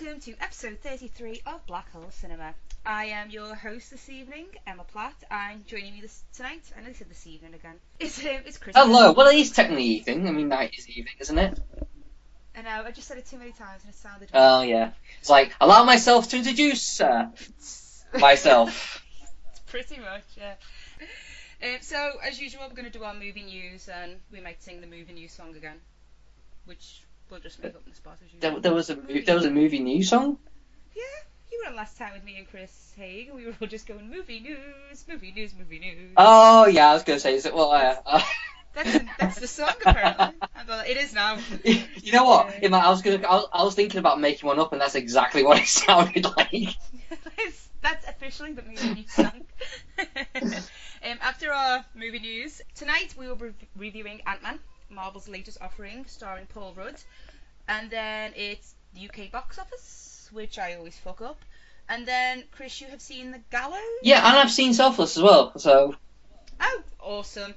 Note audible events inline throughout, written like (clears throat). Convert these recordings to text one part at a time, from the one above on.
Welcome to episode 33 of Black Hole Cinema. I am your host this evening, Emma Platt, and joining me this tonight, I know I said this evening again, (laughs) is, um, is Chris. Hello. Well, it is technically evening. I mean, night is evening, isn't it? I know, I just said it too many times and it sounded. Oh yeah. It's like allow myself to introduce uh, (laughs) myself. It's pretty much, yeah. Um, so, as usual, we're going to do our movie news and we might sing the movie news song again, which we'll just make up the spot as usual. there, there was a mo- there was a movie news song. Yeah, you were on last time with me and Chris Haig, and we were all just going movie news, movie news, movie news. Oh yeah, I was gonna say. Is it well? Uh, uh, (laughs) That's, that's the song, apparently. It is now. (laughs) you know what? In my, I was gonna. I was, I was thinking about making one up, and that's exactly what it (laughs) sounded like. That's officially the movie news song. um, after our movie news, tonight we will be reviewing Ant-Man, Marvel's latest offering, starring Paul Rudd. And then it's the UK box office, which I always fuck up. And then, Chris, you have seen The Gallows? Yeah, and I've seen Selfless as well. So Oh, awesome.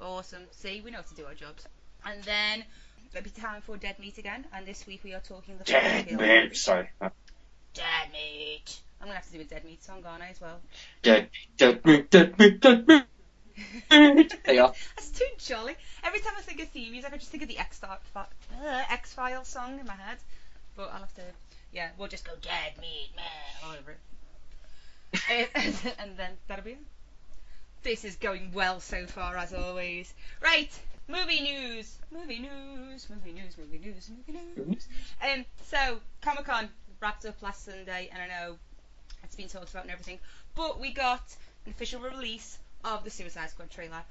Awesome. See, we know how to do our jobs. And then it'll be time for Dead Meat again. And this week we are talking the dead Kill. meat. Sorry. Dead Meat. I'm going to have to do a Dead Meat song, aren't I, as well? Dead, Meat, dead meat, dead meat, dead meat. There you are. (laughs) That's too jolly. Every time I think of theme music, I just think of the X uh, X Files song in my head. But I'll have to, yeah, we'll just go dead meat, man, all over it. (laughs) and, and then that'll be it. This is going well so far, as always. Right, movie news, movie news, movie news, movie news, movie news. Um, so Comic Con wrapped up last Sunday, and I know it's been talked about and everything, but we got an official release of the Suicide Squad trailer.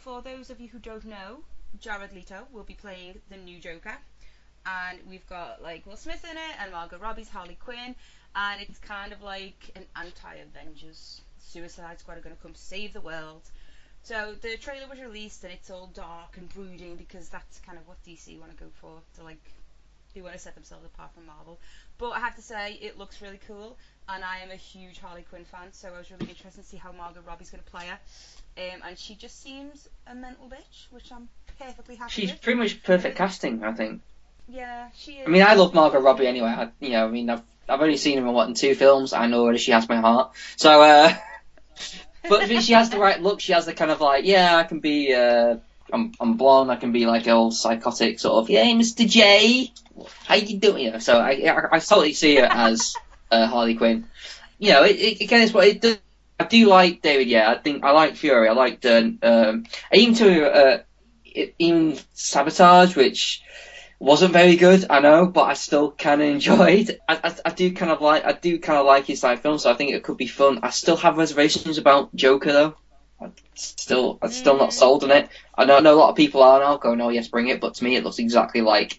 For those of you who don't know, Jared Leto will be playing the new Joker, and we've got like Will Smith in it and Margot Robbie's Harley Quinn, and it's kind of like an anti-Avengers. Suicide Squad are going to come save the world. So the trailer was released, and it's all dark and brooding because that's kind of what DC want to go for. To like, they want to set themselves apart from Marvel. But I have to say, it looks really cool, and I am a huge Harley Quinn fan, so I was really interested to see how Margot Robbie's going to play her. Um, and she just seems a mental bitch, which I'm perfectly happy She's with. pretty much perfect casting, I think. Yeah, she is. I mean, I love Margot Robbie anyway. I, you know, I mean, I've I've only seen her in what in two films. I know already she has my heart. So, uh, (laughs) but she has the right look. She has the kind of like, yeah, I can be. Uh, I'm I'm blonde. I can be like old psychotic sort of. Yeah, Mr. J, how you doing? You know, so I I, I totally see her as uh, Harley Quinn. You know, it, it, again, it's what it does. I do like David. Yeah, I think I like Fury. I like uh, um, even to uh, even Sabotage, which wasn't very good, I know, but I still kind of (laughs) enjoyed. I, I, I do kind of like I do kind of like his side films, so I think it could be fun. I still have reservations about Joker though. I'm still I'm still not sold on it. I know, I know a lot of people are now going, oh yes, bring it, but to me it looks exactly like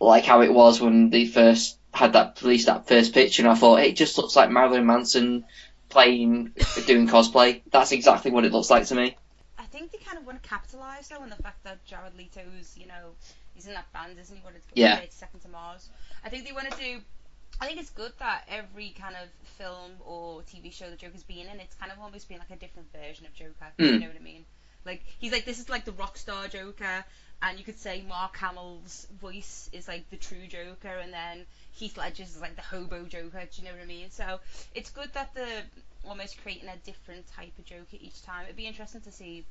like how it was when the first had that released that first picture, and I thought it just looks like Marilyn Manson playing doing cosplay. That's exactly what it looks like to me. I think they kind of want to capitalise though on the fact that Jared Leto's, you know, he's in that band, isn't he? Wanted to go Yeah. Second to Mars. I think they want to do I think it's good that every kind of film or TV show that Joker's been in, it's kind of almost been like a different version of Joker. You Mm. know what I mean? Like he's like this is like the rock star Joker, and you could say Mark Hamill's voice is like the true Joker, and then Heath Ledger's is like the hobo Joker. Do you know what I mean? So it's good that they're almost creating a different type of Joker each time. It'd be interesting to see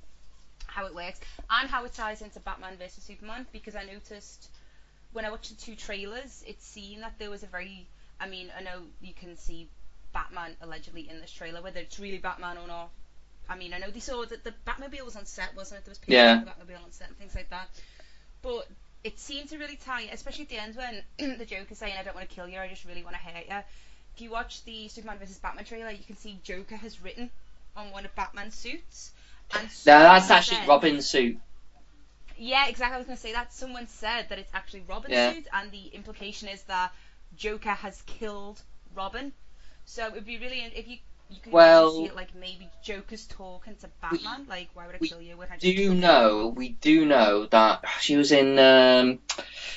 how it works and how it ties into Batman versus Superman because I noticed when I watched the two trailers, it seemed that there was a very. I mean, I know you can see Batman allegedly in this trailer, whether it's really Batman or not. I mean, I know they saw that the Batmobile was on set, wasn't it? There was pictures Yeah. the Batmobile on set and things like that. But it seemed to really tie, especially at the end when (clears throat) the Joker's saying, "I don't want to kill you, I just really want to hurt you." If you watch the Superman vs Batman trailer, you can see Joker has written on one of Batman's suits. And No, that's actually said- Robin's suit. yeah, exactly. I was going to say that. Someone said that it's actually Robin's Yeah. suit, and the implication is that Joker has killed Robin. So it would be really if you you could Well- see it like maybe Joker's talking to Batman, like why would I kill you when I Do killed you?" know we do know that she was in um,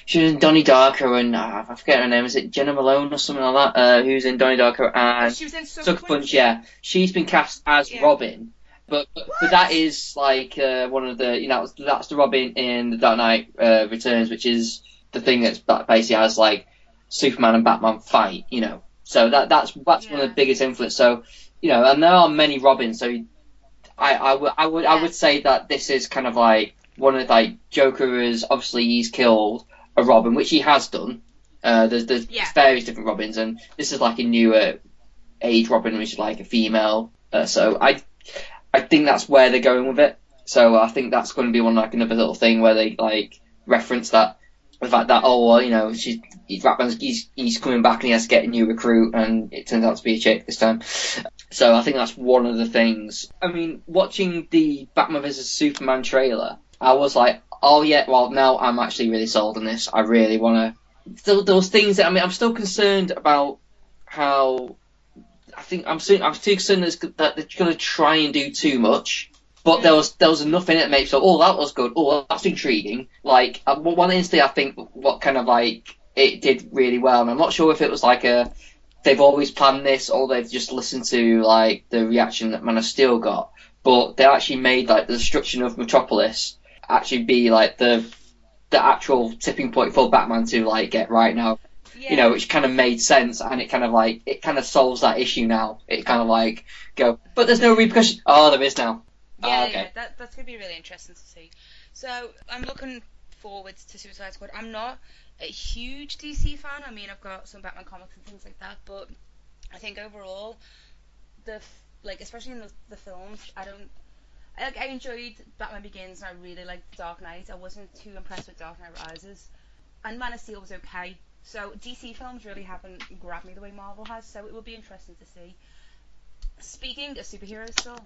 she was in Donnie Darko and uh, I forget her name. Is it Jena Malone or something like that? Uh, who's in Donnie Darko and She was in Sucker, Sucker Punch? Yeah, she's been cast as Yeah. Robin. But, but but that is like uh, one of the you know that's the Robin in the Dark Knight uh, Returns, which is the thing that's that basically has like Superman and Batman fight, you know. So that that's that's one of the biggest influence. So you know, and there are many Robins. So I I would I would I would say that this is kind of like one of like Joker is obviously he's killed a Robin, which he has done. Uh, there's there's Yeah. various different Robins, and this is like a newer age Robin, which is like a female. Uh, so I I think that's where they're going with it. So I think that's going to be one like another little thing where they like reference that the fact that oh well you know she's he's he's he's coming back and he has to get a new recruit and it turns out to be a chick this time. So I think that's one of the things. I mean, watching the Batman vs Superman trailer, I was like, oh yeah, well now I'm actually really sold on this. I really want to. Still, those things that I mean, I'm still concerned about how. I think I'm still, I'm still concerned that they're going to try and do too much. But there was there was enough in it makes so oh that was good oh that's intriguing like uh, one instance I think what kind of like it did really well and I'm not sure if it was like a they've always planned this or they've just listened to like the reaction that Man of Steel got but they actually made like the destruction of Metropolis actually be like the the actual tipping point for Batman to like get right now Yeah. you know, which kind of made sense, and it kind of like it kind of solves that issue now. It kind of like go, but there's no repercussion. Oh, there is now. Yeah, Ah, okay. yeah, that, that's going to be really interesting to see. So I'm looking forward to Suicide Squad. I'm not a huge DC fan. I mean, I've got some Batman comics and things like that, but I think overall, the like especially in the, the films, I don't. I, like, I enjoyed Batman Begins and I really liked Dark Knight. I wasn't too impressed with Dark Knight Rises, and Man of Steel was okay. So DC films really haven't grabbed me the way Marvel has. So it will be interesting to see. Speaking of superheroes, still,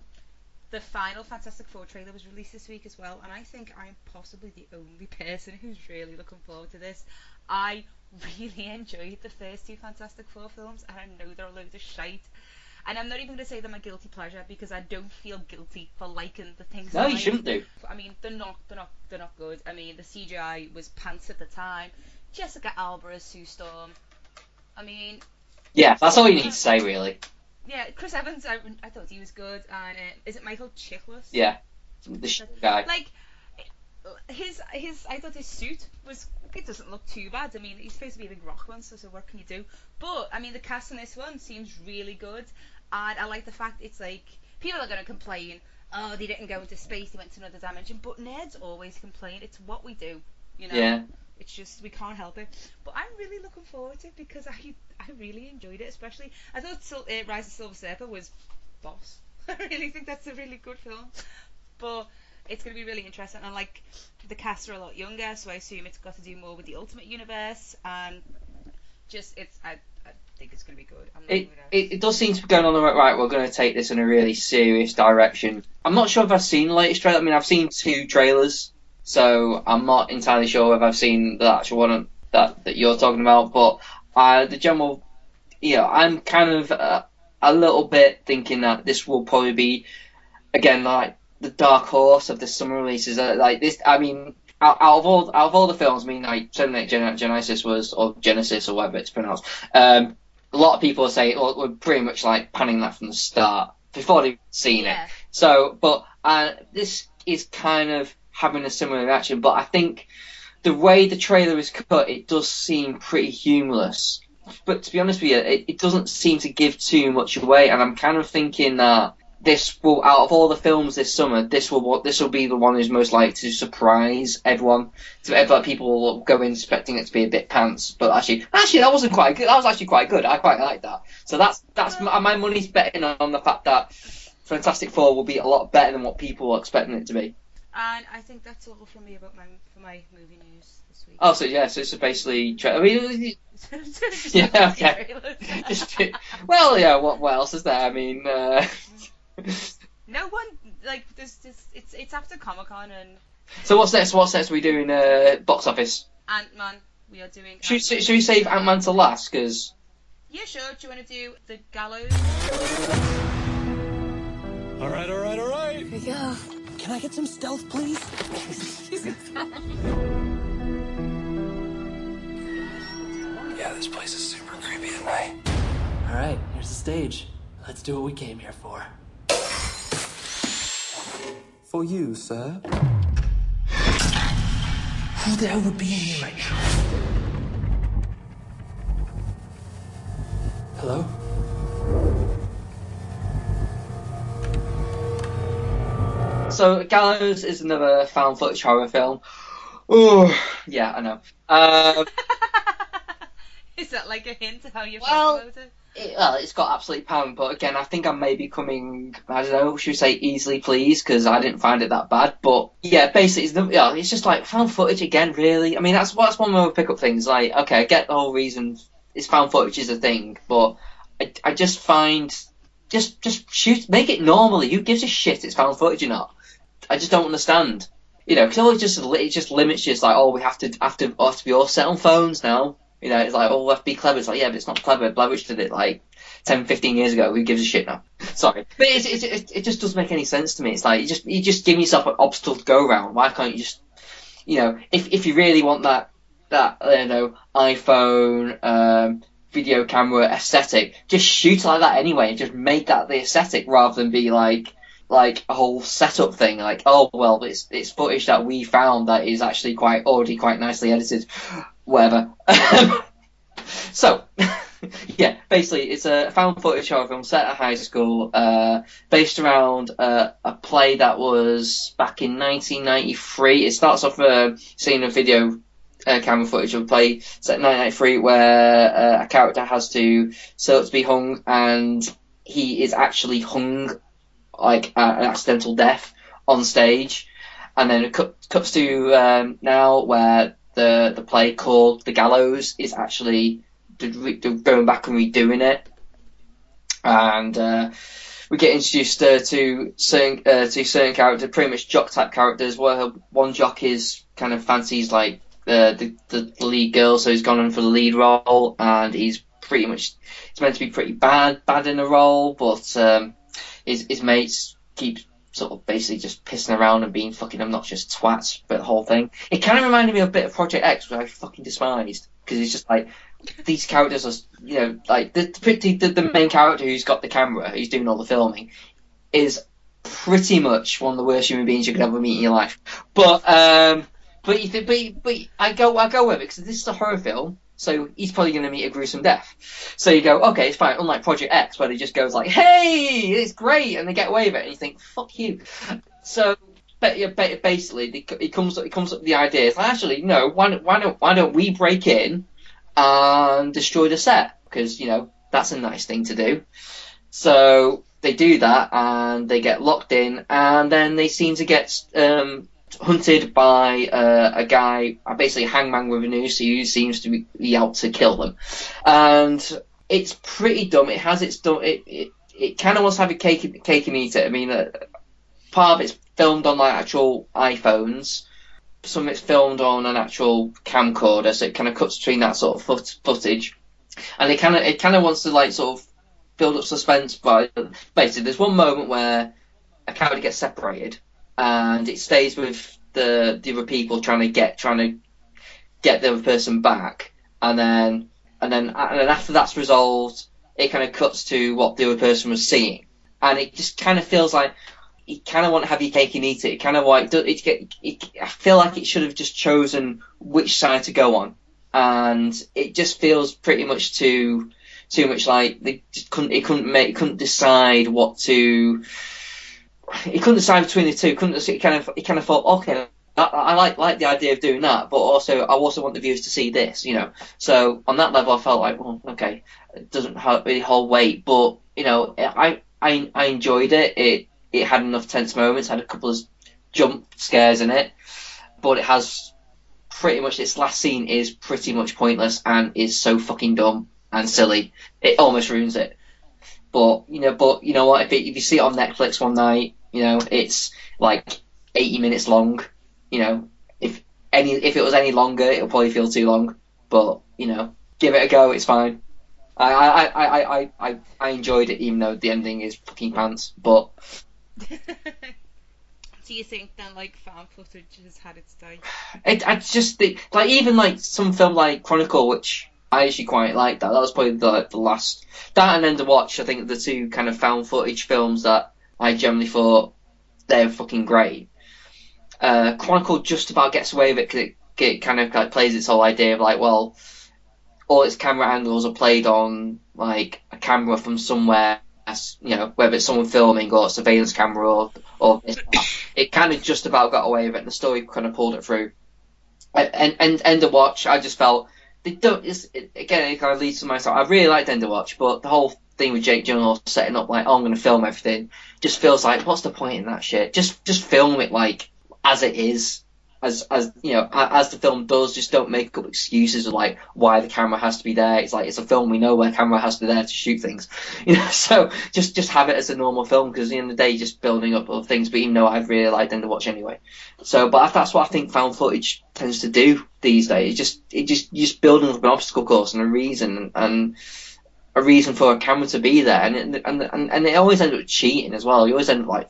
the final Fantastic Four trailer was released this week as well, and I think I'm possibly the only person who's really looking forward to this. I (laughs) really enjoyed the first two Fantastic Four films, and I know they're a load of shite. And I'm not even going to say they're my guilty pleasure because I don't feel guilty for liking the things. No, I you like. shouldn't do. I mean, they're not, they're not, they're not good. I mean, the CGI was pants at the time. Jessica Alba as Sue Storm. I mean, Yeah, that's all you need to (laughs) say, really. Yeah, Chris Evans. I, I thought he was good. And uh, is it Michael Chiklis? Yeah, the sh- guy. Like his his I thought his suit was it doesn't look too bad. I mean he's supposed to be a big rock monster, so what can you do? But I mean the cast in this one seems really good, and I like the fact it's like people are gonna complain. Oh, they didn't go into space; they went to another dimension. But nerds always complain. It's what we do, you know. Yeah. It's just we can't help it. But I'm really looking forward to it because I I really enjoyed it. Especially I thought Sil- uh, Rise of Silver Surfer was boss. (laughs) I really think that's a really good film. But it's going to be really interesting. And like the cast are a lot younger, so I assume it's got to do more with the Ultimate Universe. And just it's I, I think it's going to be good. It, it, it does seem to be going on the right. Right, we're going to take this in a really serious direction. I'm not sure if I've seen the latest trailer. I mean, I've seen two trailers, so I'm not entirely sure if I've seen the actual one that that you're talking about. But uh, the general, you know, I'm kind of uh, a little bit thinking that this will probably be again like the dark horse of the summer releases. Uh, like this, I mean. Out, out of all, out of all the films, I mean, like Terminator Gen- Genesis was, or Genesis, or whatever it's pronounced, um, a lot of people saying, well, we're pretty much like panning that from the start before they've seen Yeah. it. So, but uh, this is kind of having a similar reaction, but I think the way the trailer is cut, it does seem pretty humorless. But to be honest with you, it, it doesn't seem to give too much away, and I'm kind of thinking that this will, out of all the films this summer, this will what this will be the one who's most likely to surprise everyone. To ever people will go in expecting it to be a bit pants, but actually, actually that wasn't quite good. That was actually quite good. I quite like that. So that's that's my money's betting on the fact that Fantastic Four will be a lot better than what people are expecting it to be. And I think that's all from me about my for my movie news this week. Oh, so yeah, so it's basically. Tra- I mean, (laughs) Yeah, (laughs) okay. just (laughs) well, yeah. What, what else is there? I mean, uh, no one like there's this. It's it's after Comic Con and so what's next? What's next? we doing uh, box office. Ant Man. We are doing. Should, we- Ant-Man. should we save Ant Man to last? Because Yeah, sure. Do you want to do the gallows? All right, all right, all right. Here we go. Can I get some stealth, please? yeah, this place is super creepy at night. All right, here's the stage. Let's do what we came here for. For you, sir. Who the hell would be in here right now? Hello? So Gallows is another found footage horror film. Oh, yeah, I know. Um, (laughs) Is that like a hint of how you Well- feel it? it, well, it's got absolute pound, but again, I think I may be coming. I don't know. Should we say easily pleased because I didn't find it that bad. But yeah, basically, it's, the, yeah, it's just like found footage again. Really, I mean, that's that's one way to pick up things. Like, okay, I get the whole reason. It's found footage is a thing, but I, I just find just just shoot, make it normally. Who gives a shit? It's found footage or not? I just don't understand. You know, because it just it just limits you. It's like, oh, we have to have to have to be all set on phones now. You know, it's like, oh, we have to be clever. It's like, yeah, but it's not clever. Blair Witch did it like 10, 15 years ago. Who gives a shit now? (laughs) Sorry, but it's, it's, it, it just doesn't make any sense to me. It's like you just you just giving yourself an obstacle to go around. Why can't you just, you know, if if you really want that that you know iPhone um, video camera aesthetic, just shoot like that anyway, and just make that the aesthetic rather than be like like a whole setup thing. Like, oh well, it's it's footage that we found that is actually quite already quite nicely edited, whatever. (laughs) so. (laughs) yeah, basically, it's a found footage horror film set at high school, uh, based around uh, a play that was back in 1993. It starts off uh, seeing a video uh, camera footage of a play set in 1993 where uh, a character has to so to be hung, and he is actually hung like an accidental death on stage, and then it cut, cuts to um, now where the the play called The Gallows is actually going back and redoing it, and uh, we get introduced uh, to certain uh, to certain characters, pretty much jock type characters. Where one jock is kind of fancies like uh, the the lead girl, so he's gone in for the lead role, and he's pretty much he's meant to be pretty bad bad in the role, but um, his his mates keep sort of basically just pissing around and being fucking obnoxious twats for the whole thing. It kind of reminded me a bit of Project X, which I fucking despised because it's just like these characters are, you know, like the the, the the main character who's got the camera, who's doing all the filming, is pretty much one of the worst human beings you could ever meet in your life. But um, but you think, but, but I go I go with it because this is a horror film. So he's probably going to meet a gruesome death. So you go, okay, it's fine. Unlike Project X, where they just goes like, "Hey, it's great," and they get away with it, and you think, "Fuck you." So, basically, it comes it comes up with the idea. Like, actually, no, why why don't why don't we break in and destroy the set? Because you know that's a nice thing to do. So they do that, and they get locked in, and then they seem to get um, hunted by uh, a guy, uh, basically hangman with a noose, who seems to be out to kill them. And it's pretty dumb. It has its dumb. It it, it wants to have a cake cake and eat it. I mean, uh, part of it's filmed on like actual iPhones. Some of it's filmed on an actual camcorder, so it kind of cuts between that sort of foot, footage. And it kind of it kind of wants to like sort of build up suspense. By basically, there's one moment where a character gets separated, and it stays with the the other people trying to get trying to get the other person back, and then and then and then after that's resolved, it kind of cuts to what the other person was seeing, and it just kind of feels like you kind of want to have your cake and eat it. It kind of like it, it, it, I feel like it should have just chosen which side to go on, and it just feels pretty much too too much like they couldn't it couldn't make it couldn't decide what to. It couldn't decide between the two. Couldn't it kind of it kind of thought okay. I, I like like the idea of doing that, but also I also want the viewers to see this, you know. So on that level, I felt like, well, okay, it doesn't really hold weight, but you know, I I I enjoyed it. It it had enough tense moments, had a couple of jump scares in it, but it has pretty much its last scene is pretty much pointless and is so fucking dumb and silly. It almost ruins it. But you know, but you know what? If, it, if you see it on Netflix one night, you know it's like 80 minutes long. You know, if any if it was any longer, it'll probably feel too long. But you know, give it a go. It's fine. I I, I, I, I, I enjoyed it even though the ending is fucking pants. But (laughs) Do you think then like found footage has had its day? it, I just think, like even like some film like Chronicle, which I actually quite like that. That was probably the the last that and End of Watch. I think the two kind of found footage films that I generally thought they're fucking great. Uh, Chronicle just about gets away with it because it, it kind of like plays its whole idea of like, well, all its camera angles are played on like a camera from somewhere you know, whether it's someone filming or a surveillance camera or, or it kind of just about got away with it. And the story kind of pulled it through. And, and End of Watch, I just felt they don't. It's, it, again, it kind of leads to myself. I really liked End of Watch, but the whole thing with Jake Gyllenhaal setting up like, oh, I'm going to film everything, just feels like, what's the point in that shit? Just just film it like as it is. As as you know as the film does just don't make up excuses of like why the camera has to be there. It's like it's a film we know where camera has to be there to shoot things. (laughs) You know so just just have it as a normal film because at the end of the day just building up other things but even though I'd really liked them to watch anyway. So but that's what I think found footage tends to do these days it just it just just building up an obstacle course and a reason and a reason for a camera to be there and and and, and it always end up cheating as well you always end up like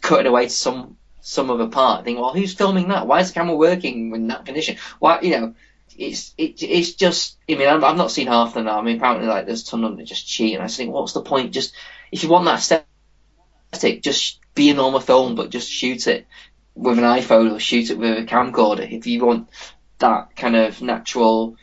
cutting away to some some other part. Think, well, who's filming that? Why is the camera working in that condition? Why, you know, it's it, it's just. I mean, I've, I've not seen half of them now. I mean, apparently, like there's a ton of them just cheat, and I just think, what's the point? Just if you want that aesthetic, just be a normal film, but just shoot it with an iPhone or shoot it with a camcorder. If you want that kind of natural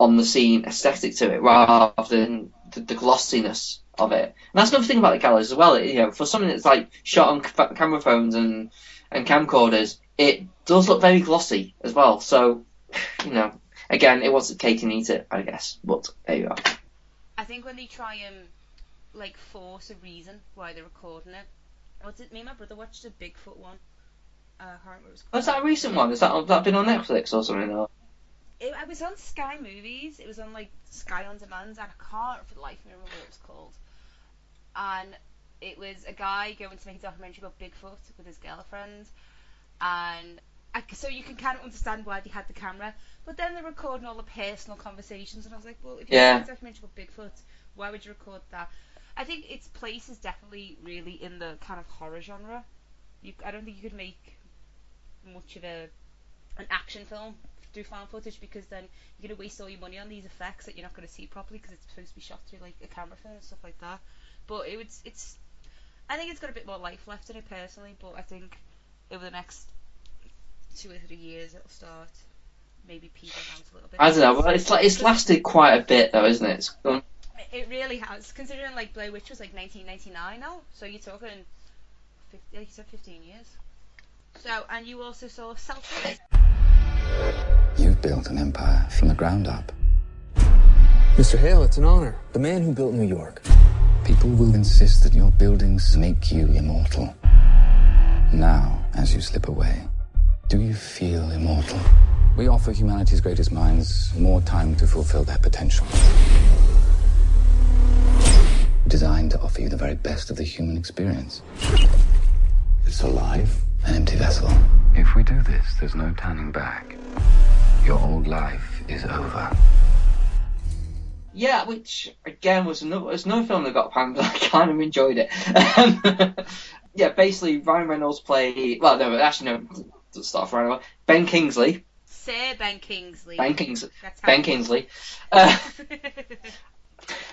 on the scene aesthetic to it, rather than the, the glossiness of it. And that's another thing about the gallows as well. You know, for something that's like shot on camera phones and and camcorders, it does look very glossy as well. So, you know, again, it wasn't cake and eat it, I guess. But there you are. I think when they try and like force a reason why they're recording it. What's it? Me and my brother watched a Bigfoot one. Uh, I can't remember what it was called. Was that a recent one? Is that has that been on Netflix or something? Or? It, it was on Sky Movies. It was on like Sky on Demand, and I can't for the life of me remember what it was called. And it was a guy going to make a documentary about Bigfoot with his girlfriend, and I, so you can kind of understand why they had the camera. But then they're recording all the personal conversations, and I was like, well, if you're Yeah. making a documentary about Bigfoot, why would you record that? I think its place is definitely really in the kind of horror genre. You, I don't think you could make much of a an action film through found footage because then you're gonna waste all your money on these effects that you're not gonna see properly because it's supposed to be shot through like a camera phone and stuff like that. But it was it's I think it's got a bit more life left in it personally, but I think over the next two or three years it'll start maybe peeling out a little bit. I don't know. Well, it's like it's lasted quite a bit though, isn't it? It's gone. It really has, considering like Blair Witch was like 1999 now, so you're talking, 50, like you said, 15 years. So, and you also saw Selfie. You've built an empire from the ground up. Mr. Hale, it's an honor. The man who built New York. People will insist that your buildings make you immortal. Now, as you slip away, do you feel immortal? We offer humanity's greatest minds more time to fulfill their potential. Designed to offer you the very best of the human experience. It's alive, an empty vessel. If we do this, there's no turning back. Your old life is over. Yeah, which again was another was another film that got panned, (laughs) but I kind of enjoyed it. Um, (laughs) yeah, basically Ryan Reynolds played. Well, no, actually no. Let's start off Ryan. Reynolds. Ben Kingsley Sir Ben Kingsley. Ben Kingsley. Ben Kingsley. (laughs) Uh,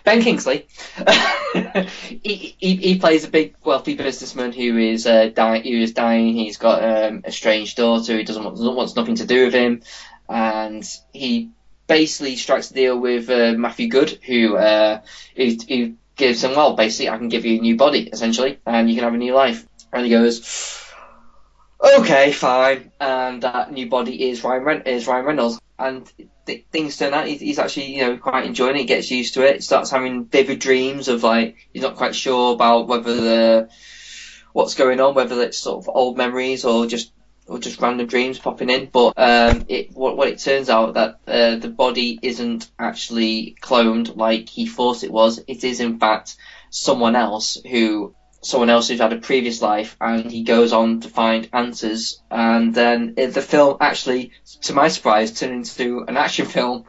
Ben Kingsley. (laughs) he, he he plays a big wealthy businessman who is uh, dying. Who is dying. He's got um, a strange daughter who doesn't want wants nothing to do with him, and he basically strikes a deal with uh, Matthew Goode, who, uh, who who gives him well, basically, I can give you a new body essentially, and you can have a new life. And he goes, okay, fine. And that new body is Ryan Ren- is Ryan Reynolds, and th- things turn out he's, he's actually you know quite enjoying it. He gets used to it. Starts having vivid dreams of like he's not quite sure about whether the what's going on, whether it's sort of old memories or just or just random dreams popping in. But um, it what, what it turns out that uh, the body isn't actually cloned like he thought it was. It is in fact someone else who someone else who's had a previous life, and he goes on to find answers. And then uh, the film actually, to my surprise, turned into an action (laughs) film,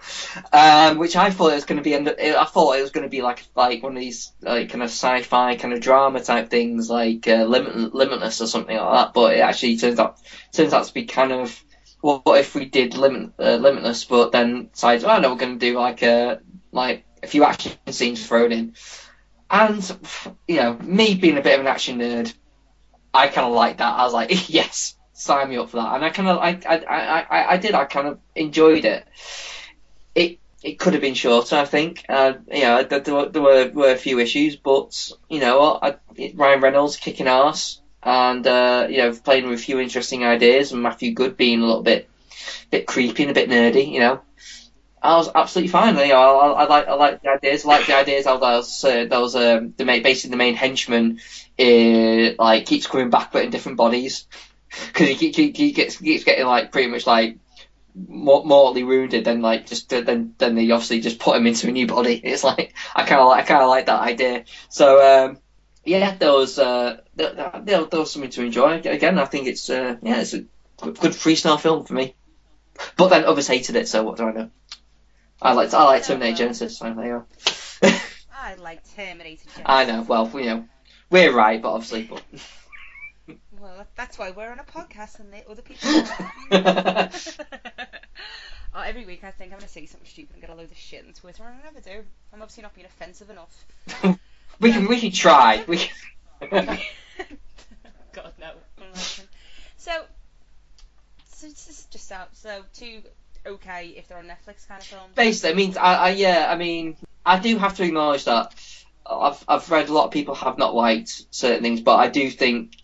um, which I thought it was going to be. I thought it was going to be like like one of these like kind of sci-fi kind of drama type things, like uh, Limit- Limitless or something like that. But it actually turns out turns out to be kind of what if we did Limit, uh, Limitless, but then decided, oh no, we're going to do like a like a few action scenes thrown in. And you know, me being a bit of an action nerd, I kind of like that. I was like, (laughs) yes, sign me up for that. And I kind of, I, I, I, I, did. I kind of enjoyed it. It, it could have been shorter, I think. Uh, you know, there, there, were, there were, a few issues, but you know Ryan Reynolds kicking ass, and uh, you know, playing with a few interesting ideas, and Matthew Goode being a little bit, bit creepy and a bit nerdy. You know, I was absolutely fine. You know, I, I, I like I like the ideas. I like the ideas how those uh, those um, the main basically the main henchman uh, like keeps coming back but in different bodies (laughs) because he, he, he gets keeps getting like pretty much like mor- mortally wounded. Then like just then then they obviously just put him into a new body. (laughs) It's like I kind of like I kind of like that idea. So um, yeah, there was uh, there, there, was something to enjoy. Again, I think it's uh, yeah it's a good freestyle film for me. But then others hated it, so what do I know? I like I like Terminator Genisys. So there you go. I like Terminator. (laughs) Genisys. I know. Well, you know, we're right, but obviously, but (laughs) Well, that's why we're on a podcast and the other people. (laughs) oh, every week I think I'm gonna say something stupid and get a load of shit on Twitter, and I never do. I'm obviously not being offensive enough. we can we can try. We can... God no. So, so this is just out. So two okay if they're on Netflix kind of films. Basically, I mean, I, I yeah, I mean, I do have to acknowledge that I've I've read a lot of people have not liked certain things, but I do think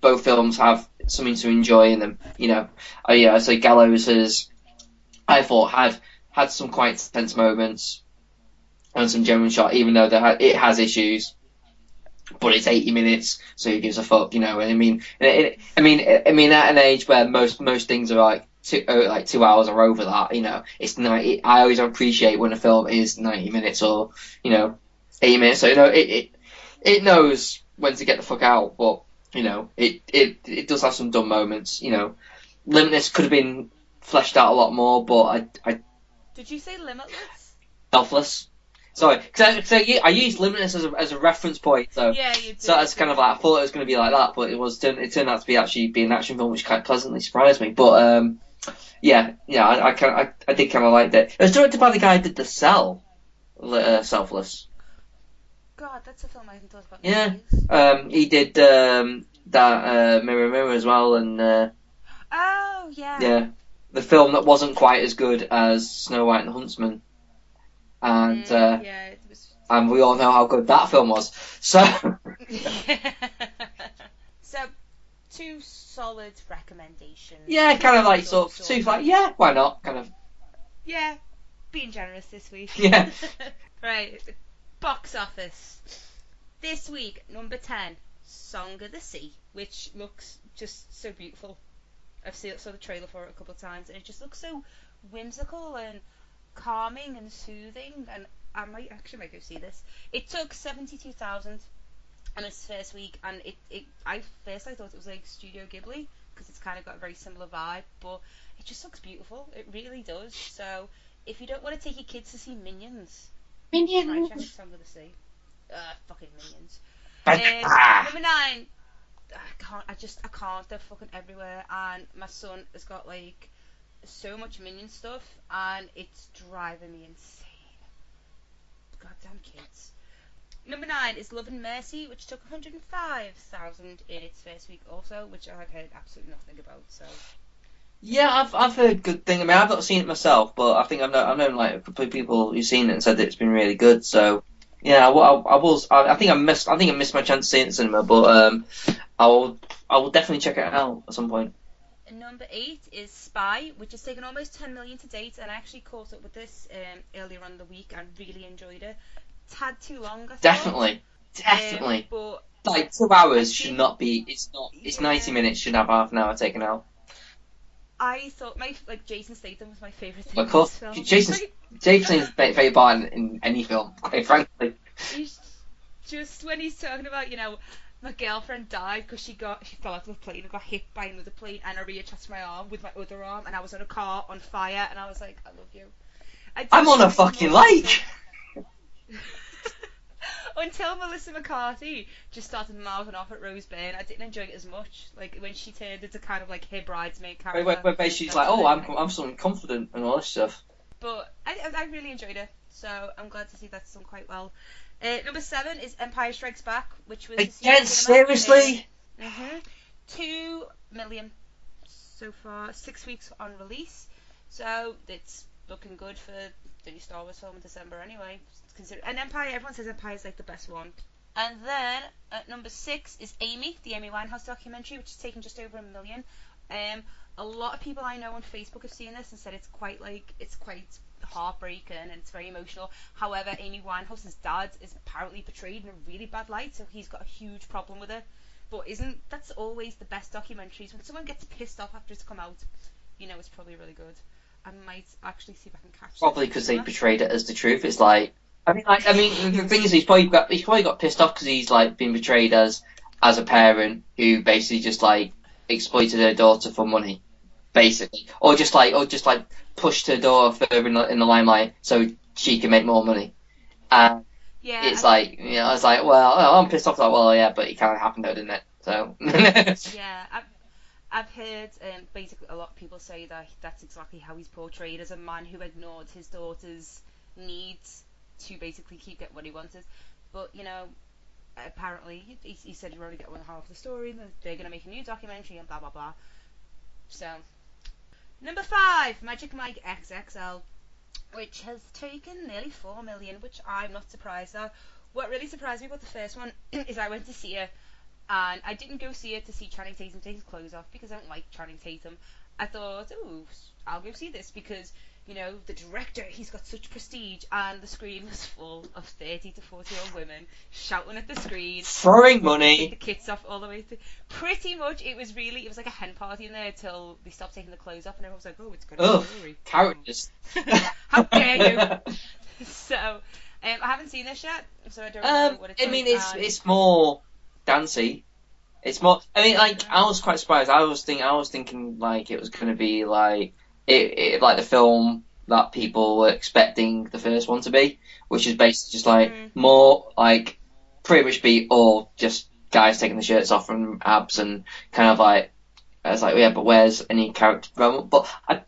both films have something to enjoy in them. You know, uh, yeah, so Gallows has, I thought had had some quite tense moments and some genuine shot, even though ha- it has issues. But it's 80 minutes, so who gives a fuck, you know? And I mean, it, it, I mean, I mean, at an age where most most things are like two, uh, like two hours or over that, you know, it's ninety. I always appreciate when a film is 90 minutes or you know, 80 minutes. So you know, it it, it knows when to get the fuck out, but you know, it it it does have some dumb moments. You know, Limitless could have been fleshed out a lot more, but I I Did you say Limitless? selfless. Sorry, because I, I, I used Limitless as a, as a reference point, so Yeah, you did. so that's kind of like I thought it was going to be like that, but it was it turned out to be actually be an action film, which quite pleasantly surprised me. But um, yeah, yeah, I I, kind I, I did kind of like that. It was directed by the guy who did The Cell, uh, Selfless. God, that's a film I haven't thought about. Yeah. Um, he did um that uh, Mirror Mirror as well, and uh, Oh yeah. yeah, the film that wasn't quite as good as Snow White and the Huntsman, and Mm, uh, yeah, it was. and we all know how good that film was. So. (laughs) (laughs) so, two solid recommendations. Yeah, kind of like Sort of two like yeah, why not? Kind of Yeah, being generous this week. (laughs) Yeah. (laughs) right, box office. This week, number 10, Song of the Sea, which looks just so beautiful. I've seen saw the trailer for it a couple of times, and it just looks so whimsical and calming and soothing. And I might actually might go see this. It took seventy-two thousand on its first week, and it, it I first I thought it was like Studio Ghibli because it's kind of got a very similar vibe, but it just looks beautiful. It really does. So if you don't want to take your kids to see Minions, try and check Song of the Sea. Uh, fucking Minions. Um, number nine. I can't. I just. I can't. They're fucking everywhere. And my son has got like so much Minion stuff, and it's driving me insane. Goddamn kids. Number nine is Love and Mercy, which took 105,000 in its first week, also, which I've heard absolutely nothing about. So Yeah, I've I've heard good things. I mean, I've not seen it myself, but I think I've known, I've known like a couple of people who've seen it and said that it's been really good. So yeah, I, I, I was I, I think I missed I think I missed my chance to see it in cinema, but um, I will I will definitely check it out at some point. Number eight is Spy, which has taken almost 10 million to date, and I actually caught up with this um, earlier on the week and really enjoyed it. Tad too long, I thought. Definitely, Um, definitely. but Like two hours I should not be. It's not. It's Yeah. ninety minutes. Should have half an hour taken out. I thought my like Jason Statham was my favorite thing Of course, in film. Jason's favorite part in, in any film, quite frankly. He's just when he's talking about, you know, my girlfriend died because she got she fell out of a plane and got hit by another plane, and I reattached my arm with my other arm, and I was on a car on fire, and I was like, I love you. I I'm on a fucking lake. (laughs) Until Melissa McCarthy just started mouthing off at Rose Byrne, I didn't enjoy it as much. Like when she turned into kind of like her bridesmaid character. Where, where, where she's like, oh, I'm I'm someone confident and all this stuff. But I, I really enjoyed it, so I'm glad to see that's done quite well. Uh, number seven is Empire Strikes Back, which was Again, seriously. hmm Two million so far, six weeks on release, so it's looking good for the new Star Wars film in December anyway. Consider and Empire, everyone says Empire is like the best one. And then at number six is Amy, the Amy Winehouse documentary, which has taken just over a million. Um, a lot of people I know on Facebook have seen this and said it's quite like it's quite heartbreaking and it's very emotional. However, Amy Winehouse's dad is apparently portrayed in a really bad light, so he's got a huge problem with it. But isn't that's always the best documentaries when someone gets pissed off after it's come out? You know, it's probably really good. I might actually see if I can catch. Probably because they portrayed it as the truth. It's like, I mean, like, I mean, the thing is, he's probably got he's probably got pissed off because he's like been portrayed as as a parent who basically just like exploited her daughter for money, basically, or just like or just like pushed her daughter further in the, in the limelight so she can make more money. And Yeah, it's I- like, you know, I was like, well, I'm pissed off. Like, well, yeah, but it kind of happened though, didn't it? So. (laughs) Yeah, I've, I've heard um, basically a lot of people say that that's exactly how he's portrayed as a man who ignored his daughter's needs to basically keep getting what he wanted. But you know, apparently he, he said you already get one half the story, they're gonna make a new documentary and blah blah blah. So, number five, Magic Mike XXL, which has taken nearly four million, which I'm not surprised at. What really surprised me about the first one (clears throat) is I went to see it and I didn't go see it to see Channing Tatum take his clothes off because I don't like Channing Tatum. I thought, oh, I'll go see this because you know the director, he's got such prestige, and the screen was full of 30 to 40 year old women shouting at the screen, Throwing take the money. kits off all the way through. Pretty much, it was really, it was like a hen party in there till they stopped taking the clothes off, and everyone was like, oh, it's good Ugh, characters. (laughs) How dare you? (laughs) So, um, I haven't seen this yet, so I don't know Um, what it's I mean, it's and- it's more dancey. It's more. I mean, like I was quite surprised. I was think I was thinking like it was going to be like it, it like the film that people were expecting the first one to be, which is basically just like Mm. more like pretty much be all just guys taking the shirts off from abs and kind of like I was like yeah, but where's any character development? But I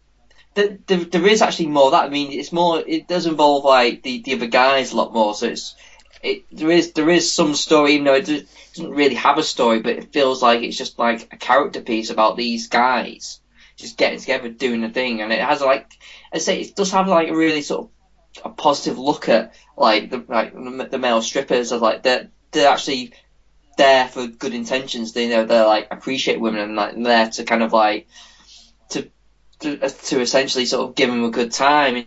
there, there, there is actually more that. I mean, it's more. It does involve like the, the other guys a lot more. So it's it there is there is some story, even though it does- doesn't really have a story, but it feels like it's just like a character piece about these guys just getting together, doing the thing, and it has like I say, it does have like a really sort of a positive look at like the like the male strippers like they're they're actually there for good intentions. They know they're like appreciate women and like there to kind of like to to, to essentially sort of give them a good time.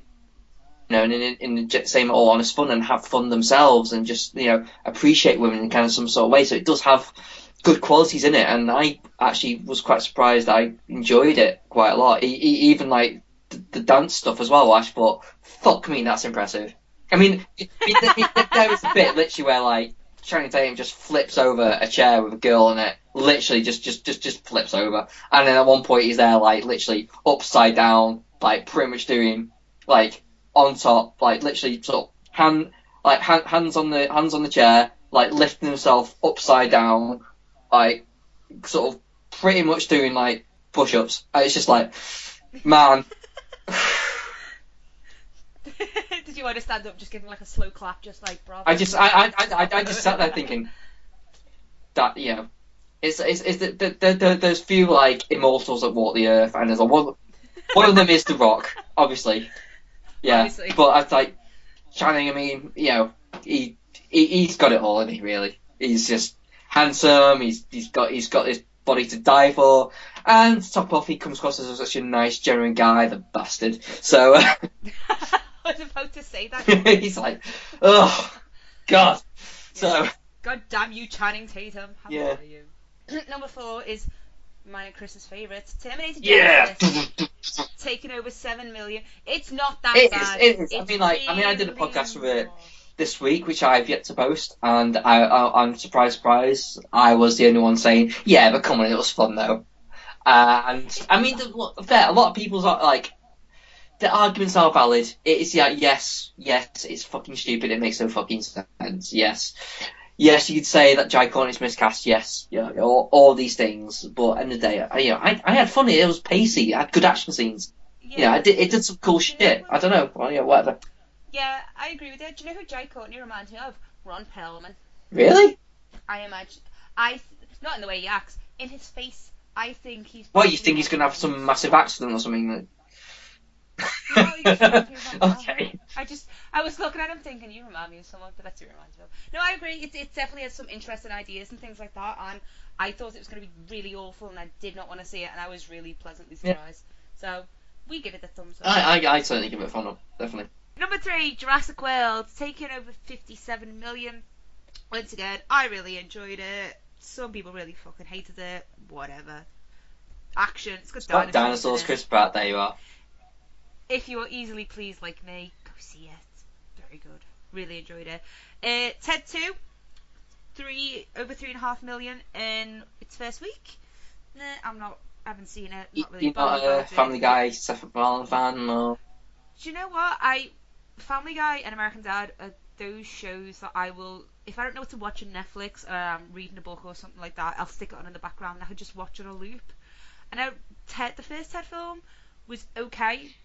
Know, and in, in the same all honest fun and have fun themselves and just you know appreciate women in kind of some sort of way. So it does have good qualities in it, and I actually was quite surprised. I enjoyed it quite a lot, e- even like the, the dance stuff as well. I thought, fuck me, that's impressive. I mean, it, it, it, there was a bit literally where like Channing Tatum just flips over a chair with a girl in it, literally just just just just flips over, and then at one point he's there like literally upside down, like pretty much doing like on top, like literally sort of hand like hand, hands on the hands on the chair, like lifting himself upside down, like sort of pretty much doing like push ups. It's just like man. (laughs) (laughs) Did you want to stand up, just giving like a slow clap, just like bravo? I just, I, I, I, I just sat there thinking (laughs) that, you know, it's, it's, it's the, the, the, the, there's few like immortals that walk the earth, and there's a one, one of them is the Rock, obviously. Yeah, but I like Channing. I mean, you know, he, he he's got it all, isn't he? Really, he's just handsome. He's he's got he's got this body to die for, and to top off, he comes across as such a nice, genuine guy, the bastard. So (laughs) (laughs) I was about to say that. (laughs) he's like, oh god. So God damn you, Channing Tatum. How Yeah. (clears throat) Number four is mine and Chris's favourite, Terminator yeah. Genisys, taking over seven million. It's not that It is, bad. it is. I mean, like, I mean, I did a podcast with it this week, which I've yet to post, and I, I, I'm surprised, surprised, I was the only one saying, yeah, but come on, it was fun though. Uh, and I mean, the, fair, a lot of people's are like, the arguments are valid. It is, yeah, yes, yes, it's fucking stupid. It makes no fucking sense. Yes, yes, you could say that Jai Courtney's miscast. Yes, yeah, all, all these things. But end of the day, I, you know, I, I had fun. It was pacey. It had good action scenes. Yeah, it did, it did some cool shit. I don't know. Well, yeah, whatever. Yeah, I agree with you. Do you know who Jai Courtney reminds me of? Ron Perlman. Really? I imagine. I not in the way he acts, in his face. I think he's. What, you think he's going to have some massive accident or something? Like... (laughs) No, you just remind (laughs) me of Ron okay. I just, I was looking at him thinking, you remind me of someone, but that's who reminds me of. No, I agree. It, it definitely has some interesting ideas and things like that, and I thought it was going to be really awful, and I did not want to see it, and I was really pleasantly Yeah. surprised. So, we give it a thumbs up. I, I, I certainly give it a fun up, definitely. Number three, Jurassic World, taking over 57 million. Once again, I really enjoyed it. Some people really fucking hated it. Whatever. Action. It's got It's got dinosaurs. dinosaurs. Chris Pratt, there you are. If you are easily pleased like me, go see it. Very good. Really enjoyed it. Uh, Ted 2, three over three and a half million in its first week. Nah, I'm not. I haven't seen it. Not really You're not a. Family Guy, Seth MacFarlane fan, or... Do you know what? I Family Guy and American Dad are those shows that I will. If I don't know what to watch on Netflix, or I'm reading a book or something like that, I'll stick it on in the background and I could just watch it on a loop. And I, Ted, the first Ted film was okay,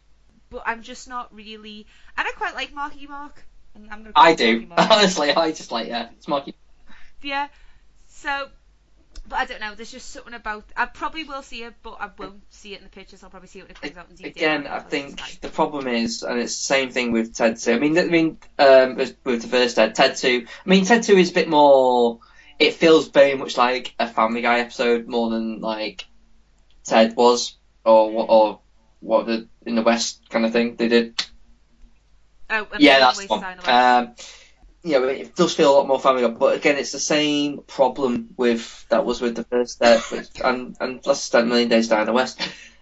but I'm just not really. And I quite like Marky Mark. And I'm gonna I do. (laughs) Honestly, I just like, yeah, it's Marky. yeah. So, but I don't know. There's just something about. I probably will see it, but I won't see it in the pictures. I'll probably see it when it comes out in DVD. Again, I think the problem is, and it's the same thing with Ted 2. I mean, I mean, um, with the first Ted, Ted 2. I mean, Ted 2 is a bit more. It feels very much like a Family Guy episode more than like Ted was, or or what the in the West kind of thing they did. Oh, Yeah, that's the one. Die in the West. Um, yeah, it does feel a lot more Family But again, it's the same problem with that was with the first step and and let's Million Days down in the West.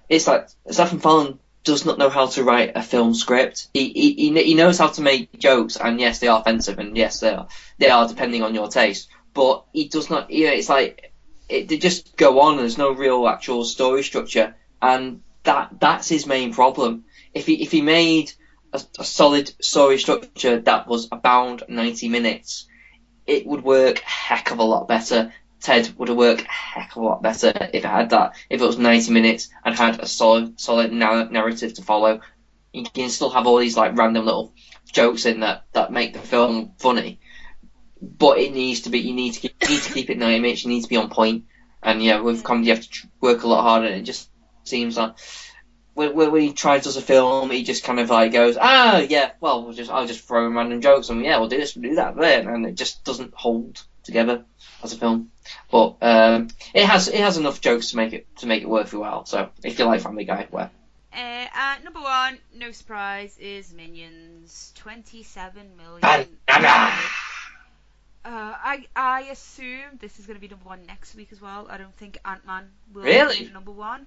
It's like Seth MacFarlane does not know how to write a film script. He, he he he knows how to make jokes, and yes, they are offensive, and yes, they are they are depending on your taste. But he does not. You know, it's like it, they just go on. and There's no real actual story structure, and that that's his main problem. If he if he made a, a solid story structure that was about 90 minutes, it would work heck of a lot better. Ted would have worked heck of a lot better if it had that. If it was 90 minutes and had a solid, solid narr- narrative to follow. You can still have all these like random little jokes in that that make the film funny, but it needs to be. You need to keep, you need to keep it 90 minutes. You need to be on point. And yeah, with comedy, you have to work a lot harder. And it just seems like when, when when he tries does a film, he just kind of like goes, ah, yeah, well, we'll just I'll just throw in random jokes and yeah, we'll do this, we'll do that, then, and it just doesn't hold together as a film. But um, it has it has enough jokes to make it to make it worth your while. So if you like Family Guy, well, Uh, uh, number one, no surprise, is Minions. 27 million. Banana! Uh, I I assume this is going to be number one next week as well. I don't think Ant Man will Really? be number one.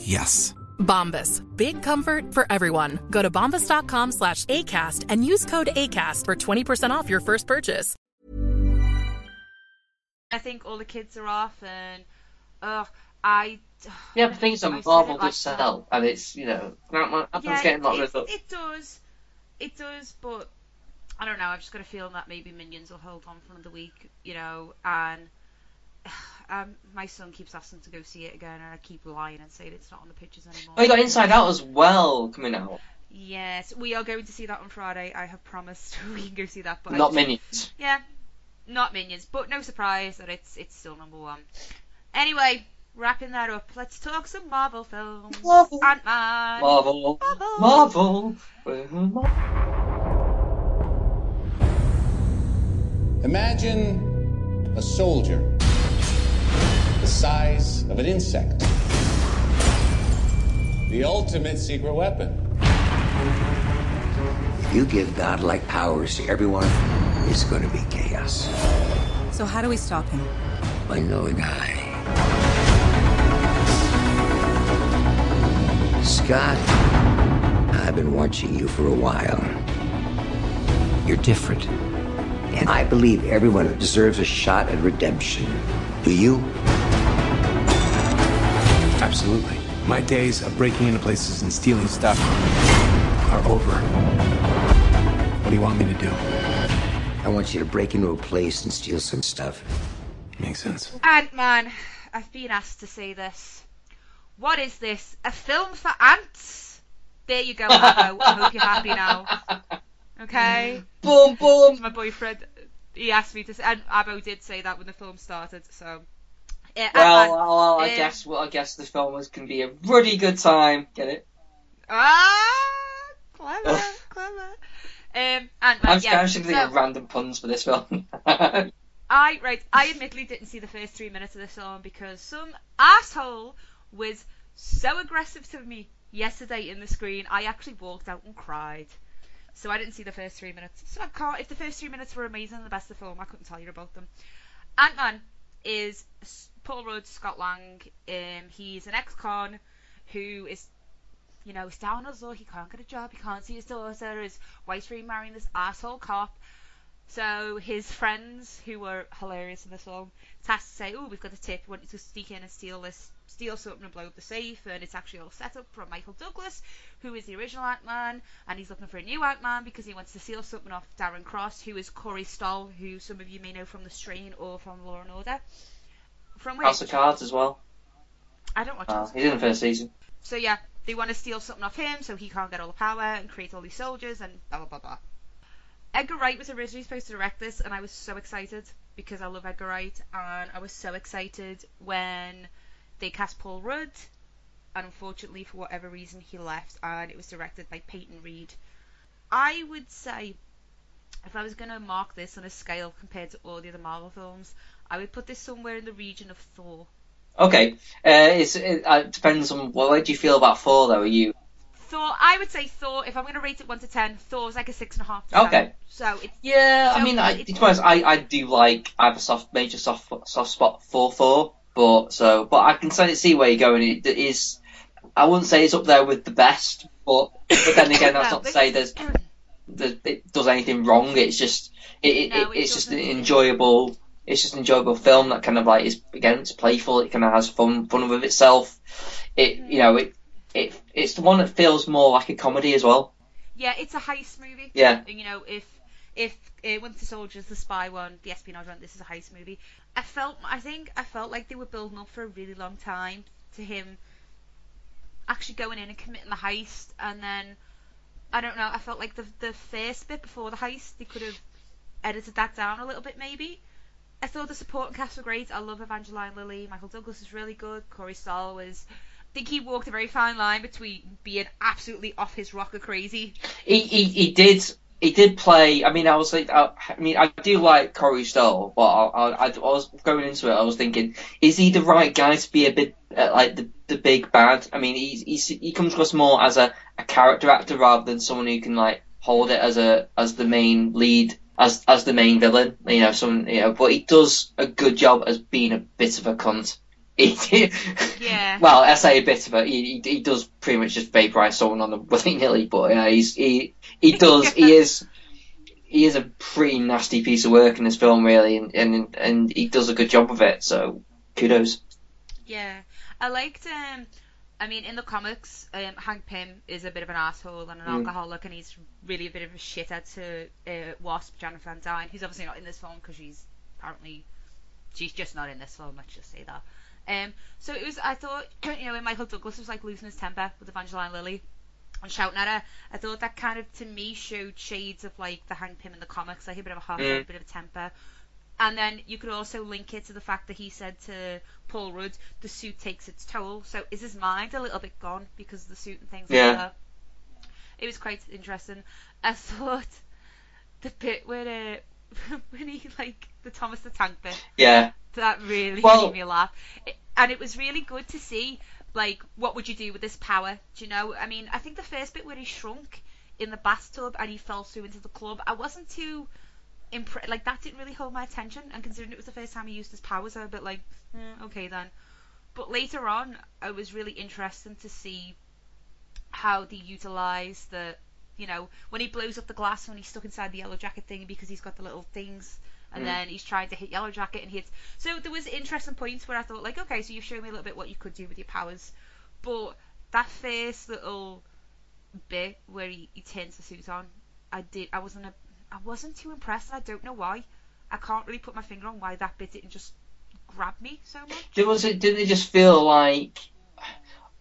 Yes. Bombas. Big comfort for everyone. Go to bombas.com slash ACAST and use code ACAST for 20% off your first purchase. I think all the kids are off and, ugh, I. Yeah, but things on Marvel does sell, and it's, you know, Grant yeah, getting a lot it, of it does. It does, but I don't know. I've just got a feeling that maybe Minions will hold on for another week, you know. And um, my son keeps asking to go see it again, and I keep lying and saying it's not on the pictures anymore. Oh, you got Inside Out as well coming out. Yes, we are going to see that on Friday. I have promised (laughs) we can go see that, but not just, Minions. Yeah, not Minions, but no surprise that it's it's still number one. Anyway, wrapping that up, let's talk some Marvel films. Marvel. Ant-Man. Marvel. Marvel. Marvel. Imagine a soldier the size of an insect. The ultimate secret weapon. If you give godlike powers to everyone, it's going to be chaos. So how do we stop him? I know a guy. Scott, I've been watching you for a while. You're different. And I believe everyone deserves a shot at redemption. Do you? Absolutely. My days of breaking into places and stealing stuff are over. What do you want me to do? I want you to break into a place and steal some stuff. Makes sense. Ant-Man. I've been asked to say this. What is this? A film for ants? There you go, (laughs) Abbo. I hope you're happy now. Okay. Boom, boom. My boyfriend, he asked me to say, and Abbo did say that when the film started. So. Yeah, Well, Ant-Man, well, I guess well, I guess the film was can be a really good time. Get it? Ah, clever, (laughs) clever. Um, Ant-Man. I'm, yeah. Just thinking so- of random puns for this film. (laughs) I right. I admittedly didn't see the first three minutes of this film because some asshole was so aggressive to me yesterday in the screen. I actually walked out and cried. So I didn't see the first three minutes. So I can't. If the first three minutes were amazing, and the best of the film, I couldn't tell you about them. Ant Man is Paul Rudd, Scott Lang. Um, he's an ex-con who is you know, he's down as though he can't get a job, he can't see his daughter, his wife's remarrying this asshole cop. So his friends, who were hilarious in this film, tasked to say, "Oh, we've got a tip. We want you to sneak in and steal this, steal something and blow up the safe." And it's actually all set up from Michael Douglas, who is the original Ant-Man, and he's looking for a new Ant-Man because he wants to steal something off Darren Cross, who is Corey Stoll, who some of you may know from The Strain or from Law and Order. From which House of Cards as well. I don't watch Uh, he's in the first season. So yeah, they want to steal something off him so he can't get all the power and create all these soldiers and blah blah blah blah. Edgar Wright was originally supposed to direct this, and I was so excited because I love Edgar Wright, and I was so excited when they cast Paul Rudd, and unfortunately for whatever reason he left, and it was directed by Peyton Reed. I would say, if I was going to mark this on a scale compared to all the other Marvel films, I would put this somewhere in the region of Thor. Okay, uh, it's, it uh, depends on what, what do you feel about Thor though? Are you Thor, I would say Thor. If I'm going to rate it one to ten, Thor's like a six and a half. Okay. So it's Yeah, I so mean, I, to be honest, I, I do like I have a soft major soft soft spot for Thor, but so but I can certainly see where you're going. It, it is I wouldn't say it's up there with the best, but but then again, that's (laughs) not to say there's, there's it does anything wrong. It's just it, it, No, it it it's just an enjoyable. It's just an enjoyable film that kind of like is again it's playful. It kind of has fun fun with itself. It you know it it it's the one that feels more like a comedy as well. Yeah, it's a heist movie. Yeah. You know, if if uh, Winter Soldier's the spy one, the espionage one, this is a heist movie. I felt, I think, I felt like they were building up for a really long time to him actually going in and committing the heist, and then I don't know. I felt like the the first bit before the heist, they could have edited that down a little bit, maybe. I thought the supporting cast were great. I love Evangeline Lilly. Michael Douglas is really good. Corey Stoll was. I think he walked a very fine line between being absolutely off his rocker crazy. He, he, he did he did play. I mean, I was like, I, I mean, I do like Corey Stoll, but I, I, I was going into it. I was thinking, is he the right guy to be a bit uh, like the the big bad? I mean, he's, he's he comes across more as a, a character actor rather than someone who can like hold it as a as the main lead as as the main villain. You know, someone you know, but he does a good job as being a bit of a cunt. (laughs) He, yeah. Well, I say a bit of it. He, he, he does pretty much just vaporize someone on the (laughs) willy nilly, but yeah, he's he he (laughs) does he is he is a pretty nasty piece of work in this film, really, and and and he does a good job of it. So kudos. Yeah, I liked. Um, I mean, in the comics, um, Hank Pym is a bit of an asshole and an Mm. alcoholic, and he's really a bit of a shithead to uh, Wasp, Janet Van Dyne, who's obviously not in this film because she's apparently she's just not in this film. Let's just say that. Um, so it was. I thought, (clears throat) you know, when Michael Douglas was like losing his temper with Evangeline Lilly and shouting at her, I thought that kind of to me showed shades of like the Hank Pym in the comics, like a bit of a hot, Mm. a bit of a temper. And then you could also link it to the fact that he said to Paul Rudd, the suit takes its toll. So is his mind a little bit gone because of the suit and things Yeah. like that? It was quite interesting. I (laughs) thought the bit where uh, (laughs) when he like the Thomas the Tank bit, Yeah. that really Well- made me laugh. It, and it was really good to see, like, what would you do with this power? Do you know? I mean, I think the first bit where he shrunk in the bathtub and he fell through into the club, I wasn't too impressed. Like, that didn't really hold my attention. And considering it was the first time he used his powers, I was a bit like, eh, okay then. But later on, it was really interesting to see how they utilise the, you know, when he blows up the glass when he's stuck inside the yellow jacket thing because he's got the little things, and Mm. then he's trying to hit yellow jacket and hits. So there was interesting points where I thought like, okay, so you've shown me a little bit what you could do with your powers, but that first little bit where he, he turns the suit on, I did, I wasn't a, I wasn't too impressed. I don't know why. I can't really put my finger on why that bit didn't just grab me so much. Did, was it, didn't it just feel like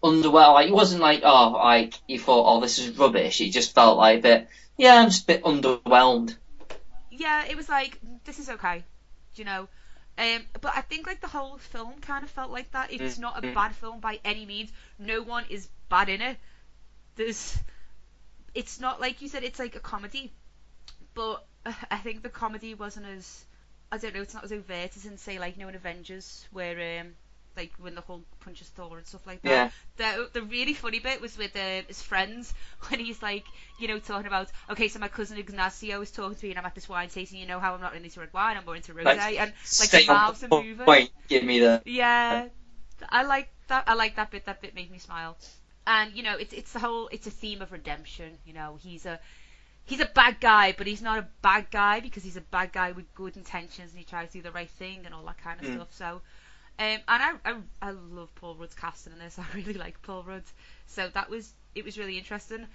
underwhelmed? Like it wasn't like oh, like you thought oh this is rubbish. It just felt like a bit yeah, I'm just a bit underwhelmed. yeah, it was like this is okay, do you know. Um, but I think like the whole film kind of felt like that. It's Mm, not a mm. bad film by any means. No one is bad in it. There's, it's not like you said. It's like a comedy, but (laughs) I think the comedy wasn't as, I don't know. It's not as overt as in say like you know in Avengers where um like when the Hulk punches Thor and stuff like that. Yeah. The the really funny bit was with uh, his friends (laughs) when he's like, you know, talking about, okay, so my cousin Ignacio is talking to me and I'm at this wine tasting. You know how I'm not into red wine, I'm more into rosé, Like, and like the mouths are moving. point. Give me the Yeah, I like that. I like that bit. That bit made me smile. And you know, it's it's the whole it's a theme of redemption. You know, he's a he's a bad guy, but he's not a bad guy because he's a bad guy with good intentions and he tries to do the right thing and all that kind of Mm. stuff. So, um, and I, I I love Paul Rudd's casting in this. (laughs) I really like Paul Rudd. So that was it was really interesting.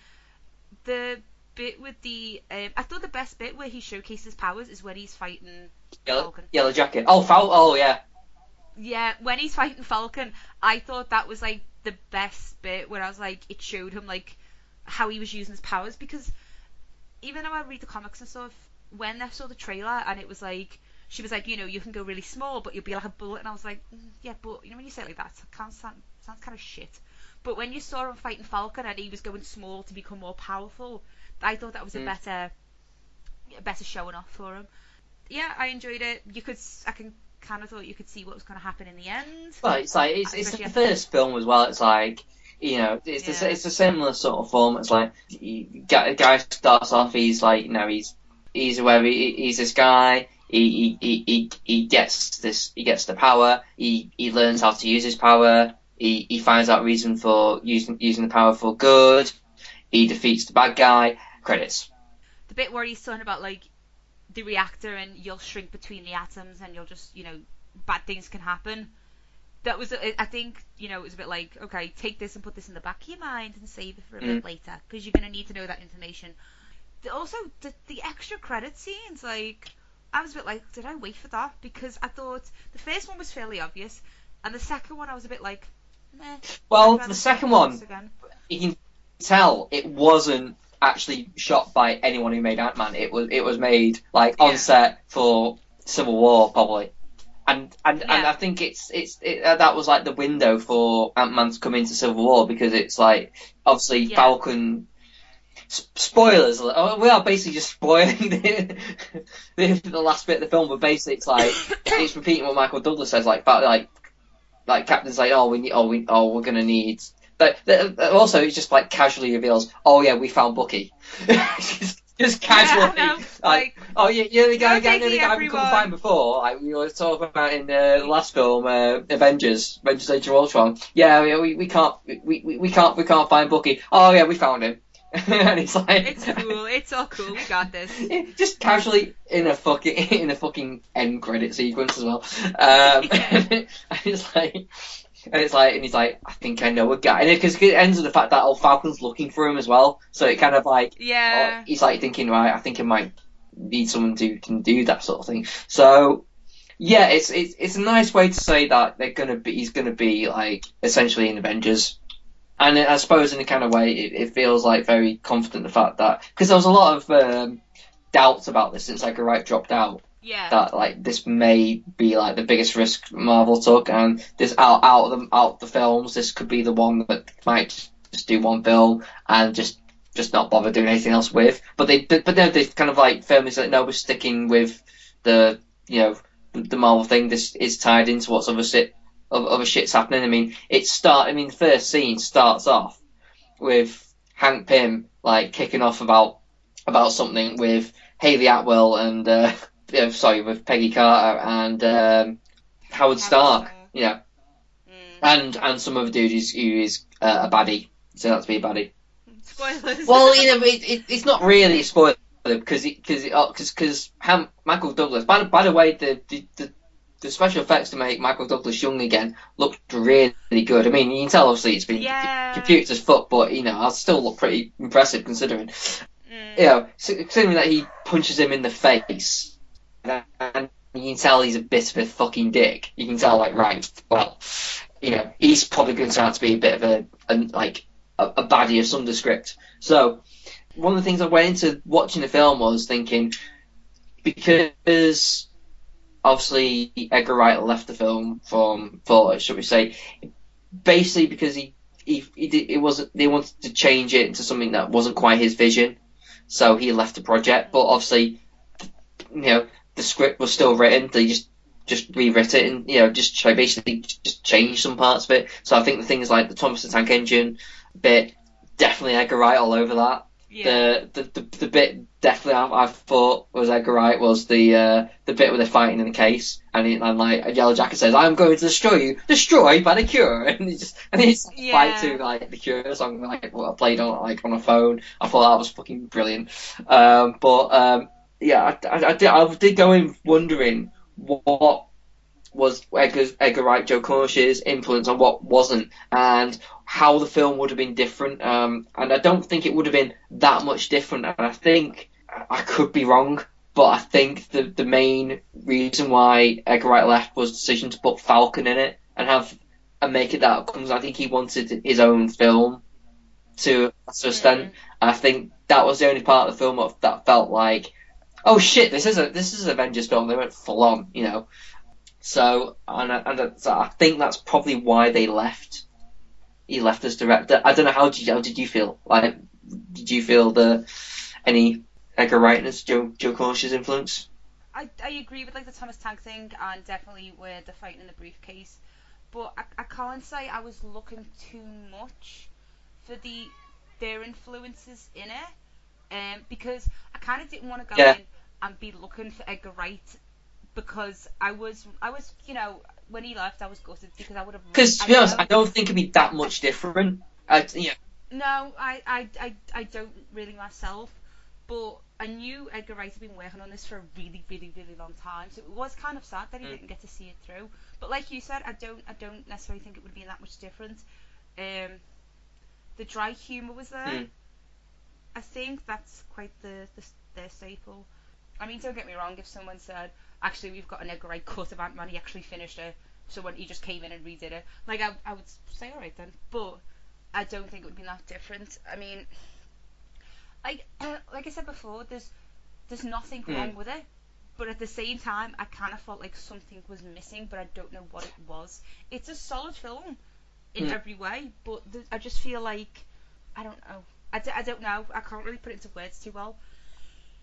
The bit with the um, I thought the best bit where he showcases powers is when he's fighting yellow, Falcon. yellow jacket. Oh. Oh yeah. Yeah, when he's fighting Falcon, I thought that was like the best bit where I was like, it showed him like how he was using his powers because even though I read the comics and stuff, when I saw the trailer and it was like she was like, you know, you can go really small, but you'll be like a bullet, and I was like, mm, yeah, but you know when you say it like that, it sound, sounds kind of shit. But when you saw him fighting Falcon and he was going small to become more powerful, I thought that was a Mm. better, a better showing off for him. Yeah, I enjoyed it. You could, I can kind of thought you could see what was going to happen in the end. Well, it's like it's, it's the first film as well. It's like you know, it's Yeah. the, it's a similar sort of form. It's like you, guy, guy starts off, he's like you know, he's he's where he, he's this guy. He, he, he, he, he gets this he gets the power. He he learns how to use his power. He he finds out reason for using using the power for good. He defeats the bad guy. Credits. the bit where he's talking about like the reactor and you'll shrink between the atoms and you'll just you know bad things can happen. That was I think you know it was a bit like okay take this and put this in the back of your mind and save it for a bit Mm. later because you're gonna need to know that information. also the the extra credit scenes, like I was a bit like, did I wait for that? Because I thought the first one was fairly obvious, and the second one I was a bit like, meh. Well, the second one, again. you can tell it wasn't actually shot by anyone who made Ant Man. It was it was made like on set for Civil War probably, and and, and I think it's it's it, uh, that was like the window for Ant Man to come into Civil War because it's like obviously Yeah. Falcon. s- Spoilers! oh, We are basically just (laughs) spoiling the, the, the last bit of the film, but basically it's like (coughs) it's repeating what Michael Douglas says, like like like Captain's like, oh, we need, oh, we, oh, we're gonna need. But, but also, it just like casually reveals, oh yeah, we found Bucky. (laughs) just, casually, Yeah, know, like, oh yeah, you're the guy, guy, you're the guy we couldn't find before. Like we were talking about in uh, the last film, uh, Avengers, Avengers: Age of Ultron. Yeah, we, we, we can't, we, we, we can't, we can't find Bucky. Oh yeah, we found him. (laughs) and it's like, It's cool. It's all cool. We got this. (laughs) just casually in a fucking (laughs) in a fucking end credit sequence as well. Um, and it's like, and it's like, and he's like, I think I know a guy, and because it, ends with the fact that old Falcon's looking for him as well. So it kind of like, Yeah. oh, he's like thinking, right, I think I might need someone who can do that sort of thing. So. Yeah, it's it's it's a nice way to say that they're gonna be he's gonna be like essentially in Avengers, and I suppose in a kind of way it, it feels like very confident the fact that because there was a lot of um, doubts about this since Edgar Wright dropped out. Yeah. That like this may be like the biggest risk Marvel took, and this out out of the out the films, this could be the one that might just do one film and just just not bother doing anything else with. But they but, but then they kind of like firmly said no, we're sticking with the you know the, Marvel thing. This is tied into what's other shit other shit's happening. I mean, it start. I mean, the first scene starts off with Hank Pym like kicking off about about something with Hayley Atwell and uh, yeah, sorry with Peggy Carter and um, Howard Stark. Yeah, and and some other dude who's, who is uh, a baddie. So that's me, a baddie. Spoilers. Well, you know, it, it, it's not really a spoiler because because because because Michael Douglas. By, the- by the way, the, the the the special effects to make Michael Douglas young again looked really good. I mean, you can tell obviously it's been Yeah. computers as fuck, but you know, I still look pretty impressive considering. You know, considering that he punches him in the face, and you can tell he's a bit of a fucking dick. You can tell, like, right, well, you know, he's probably going to turn out to be a bit of a, a like a, a baddie of some descript. So, one of the things I went into watching the film was thinking because obviously Edgar Wright left the film from for should we say basically because he he, he did, it wasn't they wanted to change it into something that wasn't quite his vision so he left the project but obviously you know the script was still written they just just rewrit it and you know just try basically just change some parts of it. So I think the things like the Thomas the Tank Engine bit definitely Edgar Wright all over that. The, the the the bit definitely I, I thought was Edgar Wright was the uh, the bit where they're fighting in the case and, he, and like a Yellow Jacket says I'm going to destroy you destroy by the Cure. (laughs) And he just and he's Yeah. fight to like the Cure song like what I played on like on a phone. I thought that was fucking brilliant. Um, but um, yeah I, I, I did I did go in wondering what was Edgar, Edgar Wright, Joe Cornish's influence on what wasn't, and how the film would have been different. Um, and I don't think it would have been that much different. And I think I could be wrong, but I think the the main reason why Edgar Wright left was the decision to put Falcon in it and have and make it that because I think he wanted his own film to a certain extent. And I think that was the only part of the film that felt like, oh shit, this is a this is Avengers film. They went full on, you know. So, and, I- and I- so I think that's probably why they left. He left as director. I don't know how did you, how did you feel? Like, did you feel the any Edgar Wright as Joe Joe Cornish's influence? I, I agree with like the Thomas Tank thing and definitely with the fighting in the briefcase, but I, I can't say I was looking too much for the their influences in it, um, because I kind of didn't want to go Yeah. in and be looking for Edgar Wright because I was I was you know when he left I was gutted because I would have Because to be honest, I don't think it'd be that much different. I, know, No, I, I, I, I don't really myself, but I knew Edgar Wright had been working on this for a really, really, really long time, so it was kind of sad that he Mm. didn't get to see it through. But like you said, I don't, I don't necessarily think it would be that much different. Um, the dry humour was there. Mm. I, think that's quite the, the their staple. I mean, don't get me wrong. If someone said, actually, we've got an Edgar Wright cut of Ant Man, he actually finished it. So when he just came in and redid it, like I, I would say, all right then. But I don't think it would be that different. I mean, like like I said before, there's there's nothing Hmm. wrong with it. But at the same time, I kind of felt like something was missing, but I don't know what it was. It's a solid film in Hmm. every way, but th- I just feel like I don't know. I, d- I don't know. I can't really put it into words too well.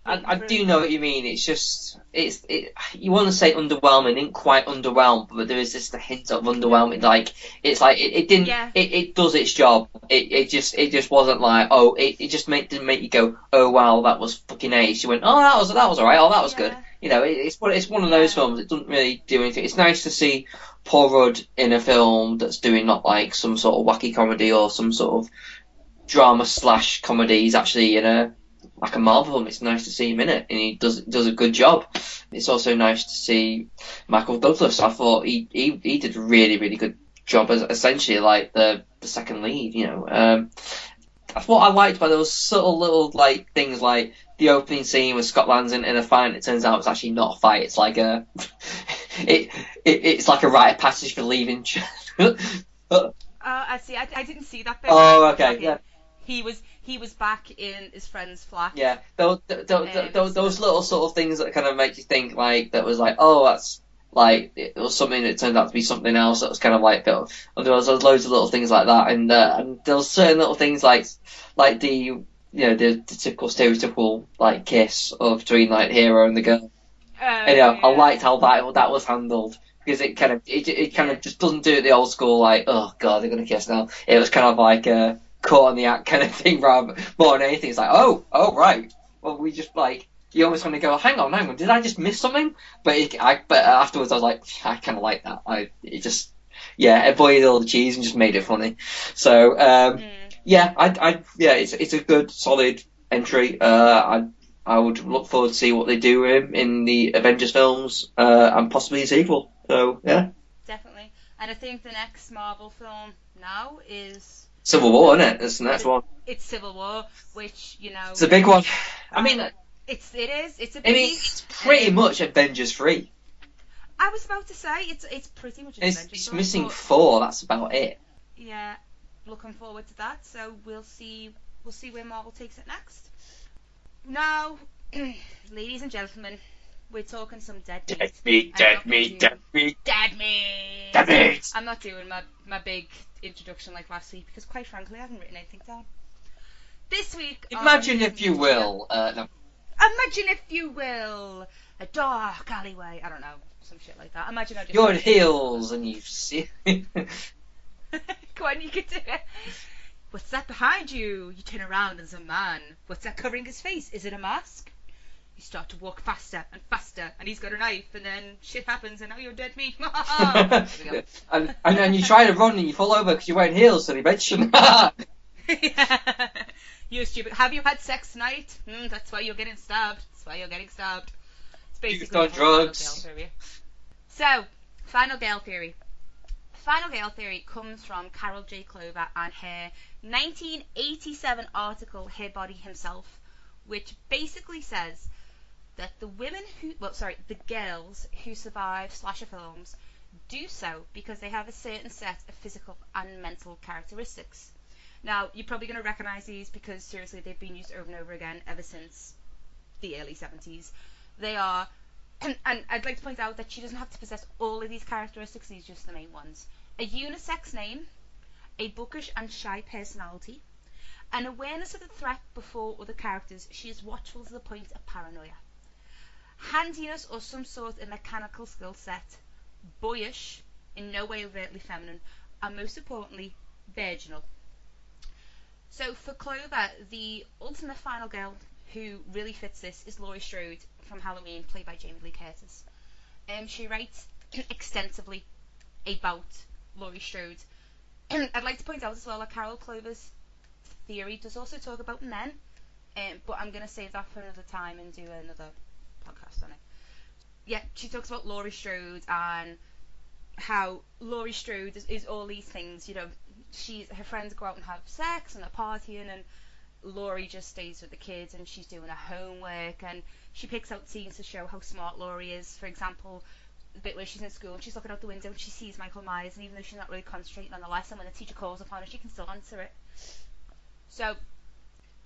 I, I do know what you mean. It's just it's it. You want to say underwhelming, didn't quite underwhelm, but there is just a hint of underwhelming. Like it's like it, it didn't. Yeah. It, it does its job. It, it just it just wasn't like oh it, it just make, didn't make you go oh wow that was fucking ace. You went oh that was that was alright. Oh that was good. You know it, it's it's one of those films. It doesn't really do anything. It's nice to see Paul Rudd in a film that's doing not like some sort of wacky comedy or some sort of drama slash comedy. He's actually in a like a Marvel film. It's nice to see him in it, and he does does a good job. It's also nice to see Michael Douglas. I thought he he, he did a really really good job as essentially like the the second lead. You know, um, that's what I liked about those subtle little like things like the opening scene with Scott lands in, in a fight. And it turns out it's actually not a fight. It's like a (laughs) it, it it's like a rite of passage for leaving. (laughs) Oh, I see. I, I didn't see that bit. Oh, okay, yeah. He was he was back in his friend's flat. Yeah, those, those, Um, those, those little sort of things that kind of make you think like that was like, oh, that's like it was something that turned out to be something else. That was kind of like, there was loads of little things like that, and uh, and there was certain little things like like the you know the, the typical stereotypical like kiss of between like hero and the girl. Oh, And, you know, I liked how that that was handled because it kind of it, it kind of just doesn't do it the old school like oh god they're gonna kiss now. It was kind of like a caught on the act kind of (laughs) thing rather more than anything. It's like oh oh right well we just like you almost want to go hang on hang on did I just miss something? But it, I but afterwards I was like I kind of like that. I it just yeah avoided all the cheese and just made it funny. So um, yeah I I yeah it's it's a good solid entry. Uh, I I would look forward to see what they do with him in the Avengers films uh, and possibly a sequel. So yeah, Definitely. And I think the next Marvel film now is Civil War, isn't it? That's the next one. it's Civil War, which you know It's a big one. I mean, it's it is it's a mean, it's pretty much Avengers three. I was about to say it's it's pretty much It's, Avengers it's film, missing but- four. That's about it. Yeah, looking forward to that. So we'll see we'll see where Marvel takes it next. Now, (clears throat) ladies and gentlemen, we're talking some dead meat. Dead meat, dead not meat, dead meat. Dead meat. Dead meat. I'm not doing my my big introduction like last week because quite frankly I haven't written anything down. This week, Imagine if you will. Uh, no. Imagine if you will a dark alleyway. I don't know, some shit like that. Imagine I just You're in heels and you see. (laughs) Go on, you can do it. What's that behind you? You turn around and there's a man. What's that covering his face? Is it a mask? You start to walk faster and faster, and he's got a knife, and then shit happens, and now you're dead meat. There we go. and, and and you try to run and you fall over because you're wearing heels. So they mention. you (laughs) (laughs) stupid. Have you had sex tonight? Mm, that's why you're getting stabbed. That's why you're getting stabbed. It's basically Used on the drugs. So, Final Girl theory. Final Girl theory comes from Carol J. Clover and her 1987 article, Her Body Himself, which basically says that the women who, well, sorry, the girls who survive slasher films do so because they have a certain set of physical and mental characteristics. Now, you're probably going to recognize these because seriously, they've been used over and over again ever since the early 70s. They are, and, (clears throat) and I'd like to point out that she doesn't have to possess all of these characteristics, these are just the main ones. A unisex name, a bookish and shy personality, an awareness of the threat before other characters, she is watchful to the point of paranoia. Handiness or some sort of mechanical skill set, boyish, in no way overtly feminine, and most importantly, virginal. So for Clover, the ultimate final girl who really fits this is Laurie Strode from Halloween, played by Jamie Lee Curtis. Um, she writes (clears throat) extensively about Laurie Strode. (clears throat) I'd like to point out as well that Carol Clover's theory does also talk about men, um, but I'm going to save that for another time and do another on it. Yeah, she talks about Laurie Strode and how Laurie Strode is, is all these things. You know, she's her friends go out and have sex and are partying, and Laurie just stays with the kids and she's doing her homework and she picks out scenes to show how smart Laurie is. For example, the bit where she's in school and she's looking out the window and she sees Michael Myers and even though she's not really concentrating on the lesson, when the teacher calls upon her, she can still answer it. So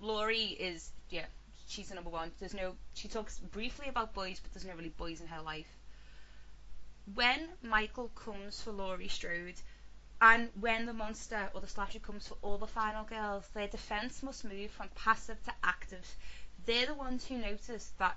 Laurie is yeah, she's the number one. There's no she talks briefly about boys, but there's no really boys in her life. When Michael comes for Laurie Strode, and when the monster or the slasher comes for all the final girls, their defense must move from passive to active. They're the ones who notice that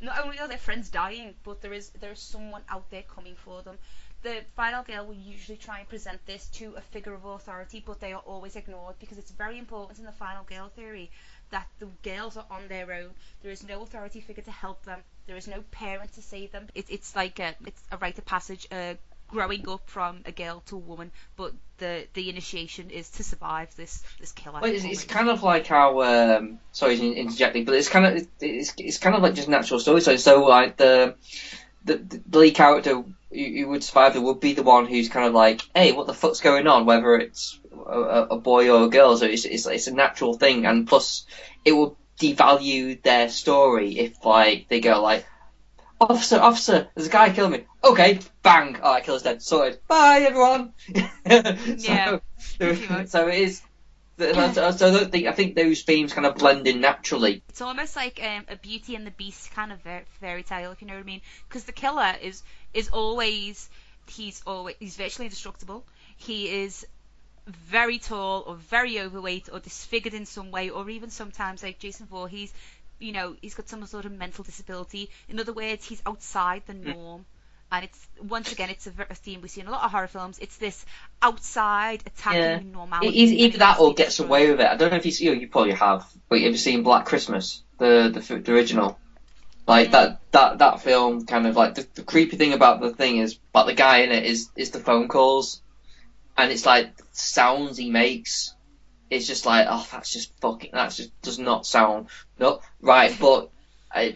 not only are their friends dying, but there is there is someone out there coming for them. The final girl will usually try and present this to a figure of authority, but they are always ignored because it's very important in the final girl theory that the girls are on their own. There is no authority figure to help them. There is no parent to save them. It, it's like a it's a rite of passage. Uh, growing up from a girl to a woman, but the the initiation is to survive this this killer. Well, it's, it's kind of like how um, sorry interjecting, but it's kind of it's it's kind of like just natural story. So so like the the, the lead character who would survive would be the one who's kind of like, hey, what the fuck's going on? Whether it's a, a boy or a girl, so it's, it's it's a natural thing, and plus it will devalue their story if like they go like, officer, officer, there's a guy killing me. Okay, bang, all right, killer's dead, sorted. Bye, everyone. (laughs) yeah. so, (laughs) so it is. So I don't think I think those themes kind of blend in naturally. It's almost like um, a Beauty and the Beast kind of fairy tale, if you know what I mean. Because the killer is is always he's always he's virtually indestructible. He is very tall or very overweight or disfigured in some way, or even sometimes like Jason Voorhees, you know, he's got some sort of mental disability. In other words, he's outside the norm. And it's once again, it's a, a theme we see in a lot of horror films. It's this outside attacking Yeah. normality. Either, that or gets away with it. I don't know if you see, you probably have, but have you seen Black Christmas, the the, the original? Like that that that film kind of like the, the creepy thing about the thing is, but the guy in it is is the phone calls, and it's like sounds he makes. It's just like, oh, that's just fucking, that just does not sound no right. (laughs) But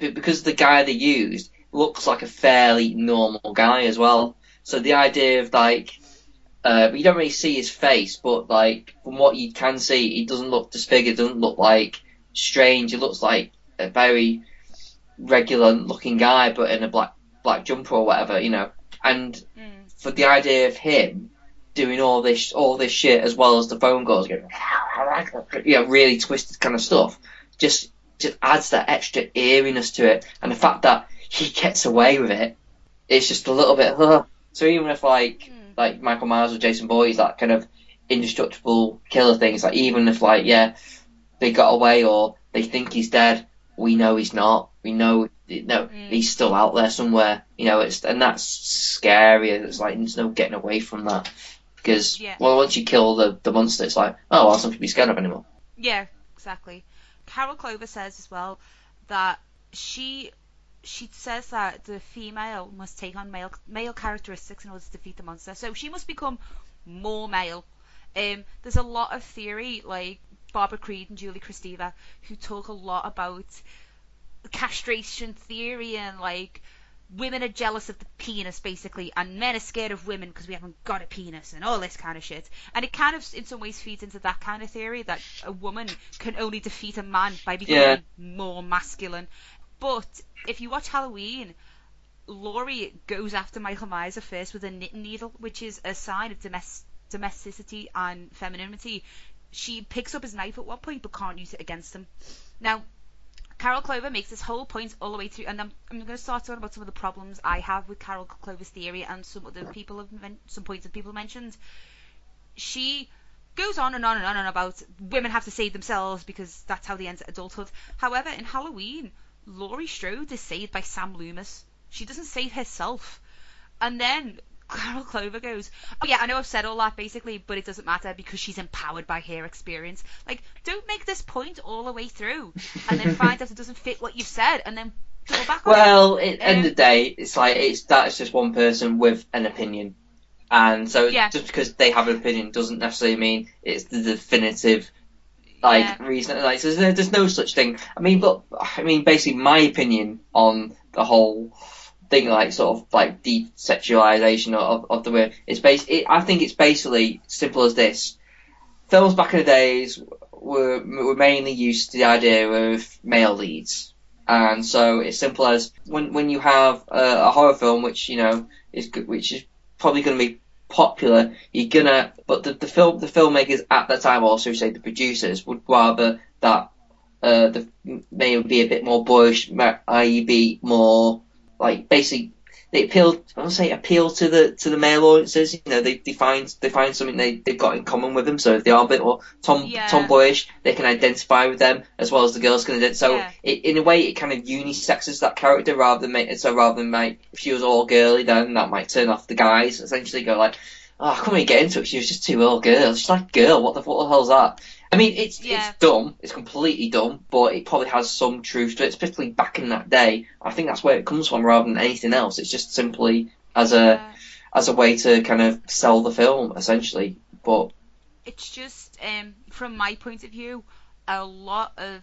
because the guy they used looks like a fairly normal guy as well. So the idea of like uh, you don't really see his face, but like from what you can see, he doesn't look disfigured. Doesn't look like strange. He looks like a very regular looking guy, but in a black black jumper or whatever, you know. And for the idea of him doing all this all this shit as well as the phone calls, (laughs) you know, really twisted kind of stuff, just just adds that extra eeriness to it. And the fact that he gets away with it, it's just a little bit. Huh. So even if like hmm. like Michael Myers or Jason Voorhees, that kind of indestructible killer things, like even if like yeah, they got away or they think he's dead, we know he's not. We know no, hmm. he's still out there somewhere. You know, it's and that's scary. It's like there's no getting away from that because Yeah. well, once you kill the the monster, it's like oh, well, something to be scared of anymore. Yeah, exactly. Carol Clover says as well that she she says that the female must take on male male characteristics in order to defeat the monster. So she must become more male. Um, there's a lot of theory like Barbara Creed and Julie Kristeva who talk a lot about castration theory and like women are jealous of the penis basically and men are scared of women because we haven't got a penis and all this kind of shit and it kind of in some ways feeds into that kind of theory that a woman can only defeat a man by becoming Yeah. more masculine but if you watch Halloween Laurie goes after Michael Myers first with a knitting needle which is a sign of domestic domesticity and femininity she picks up his knife at one point but can't use it against him now Carol Clover makes this whole point all the way through, and I'm, I'm going to start talking about some of the problems I have with Carol Clover's theory and some other people have men- some points that people mentioned. She goes on and on and on and about women have to save themselves because that's how they enter adulthood. However, in Halloween, Laurie Strode is saved by Sam Loomis. She doesn't save herself. And then Carol Clover goes, Oh yeah, I know I've said all that basically, but it doesn't matter because she's empowered by her experience. Like, don't make this point all the way through and then find out it doesn't fit what you've said and then double back on. Well, at the end Um, of the day, it's like it's that's just one person with an opinion, and so Yeah. just because they have an opinion doesn't necessarily mean it's the definitive like Yeah. reason. Like there's, no- there's no such thing. I mean, but I mean, basically, my opinion on the whole thing, like sort of like desexualization of of the word, is bas- it, I think it's basically simple as this. Films back in the days we're we're mainly used to the idea of male leads, and so it's simple as when when you have a, a horror film, which you know is which is probably going to be popular, you're gonna. But the, the film the filmmakers at the time, also say the producers, would rather that uh, the may be a bit more boyish, i.e., be more like basically they appeal. I don't say appeal to the to the male audiences. You know, they, they find they find something they they've got in common with them. So if they are a bit more tom Yeah. tomboyish, they can identify with them as well as the girls can. ident- So Yeah. it, in a way, it kind of unisexes that character rather than make so rather than like if she was all girly, then that might turn off the guys. Essentially, go like, oh, I couldn't really get into it. She was just too all girl. She's like girl. What the what the hell's that? I mean, it's Yeah. it's dumb. It's completely dumb, but it probably has some truth to it, especially back in that day. I think that's where it comes from rather than anything else. It's just simply as a as a way to kind of sell the film, essentially. But it's just um, from my point of view, a lot of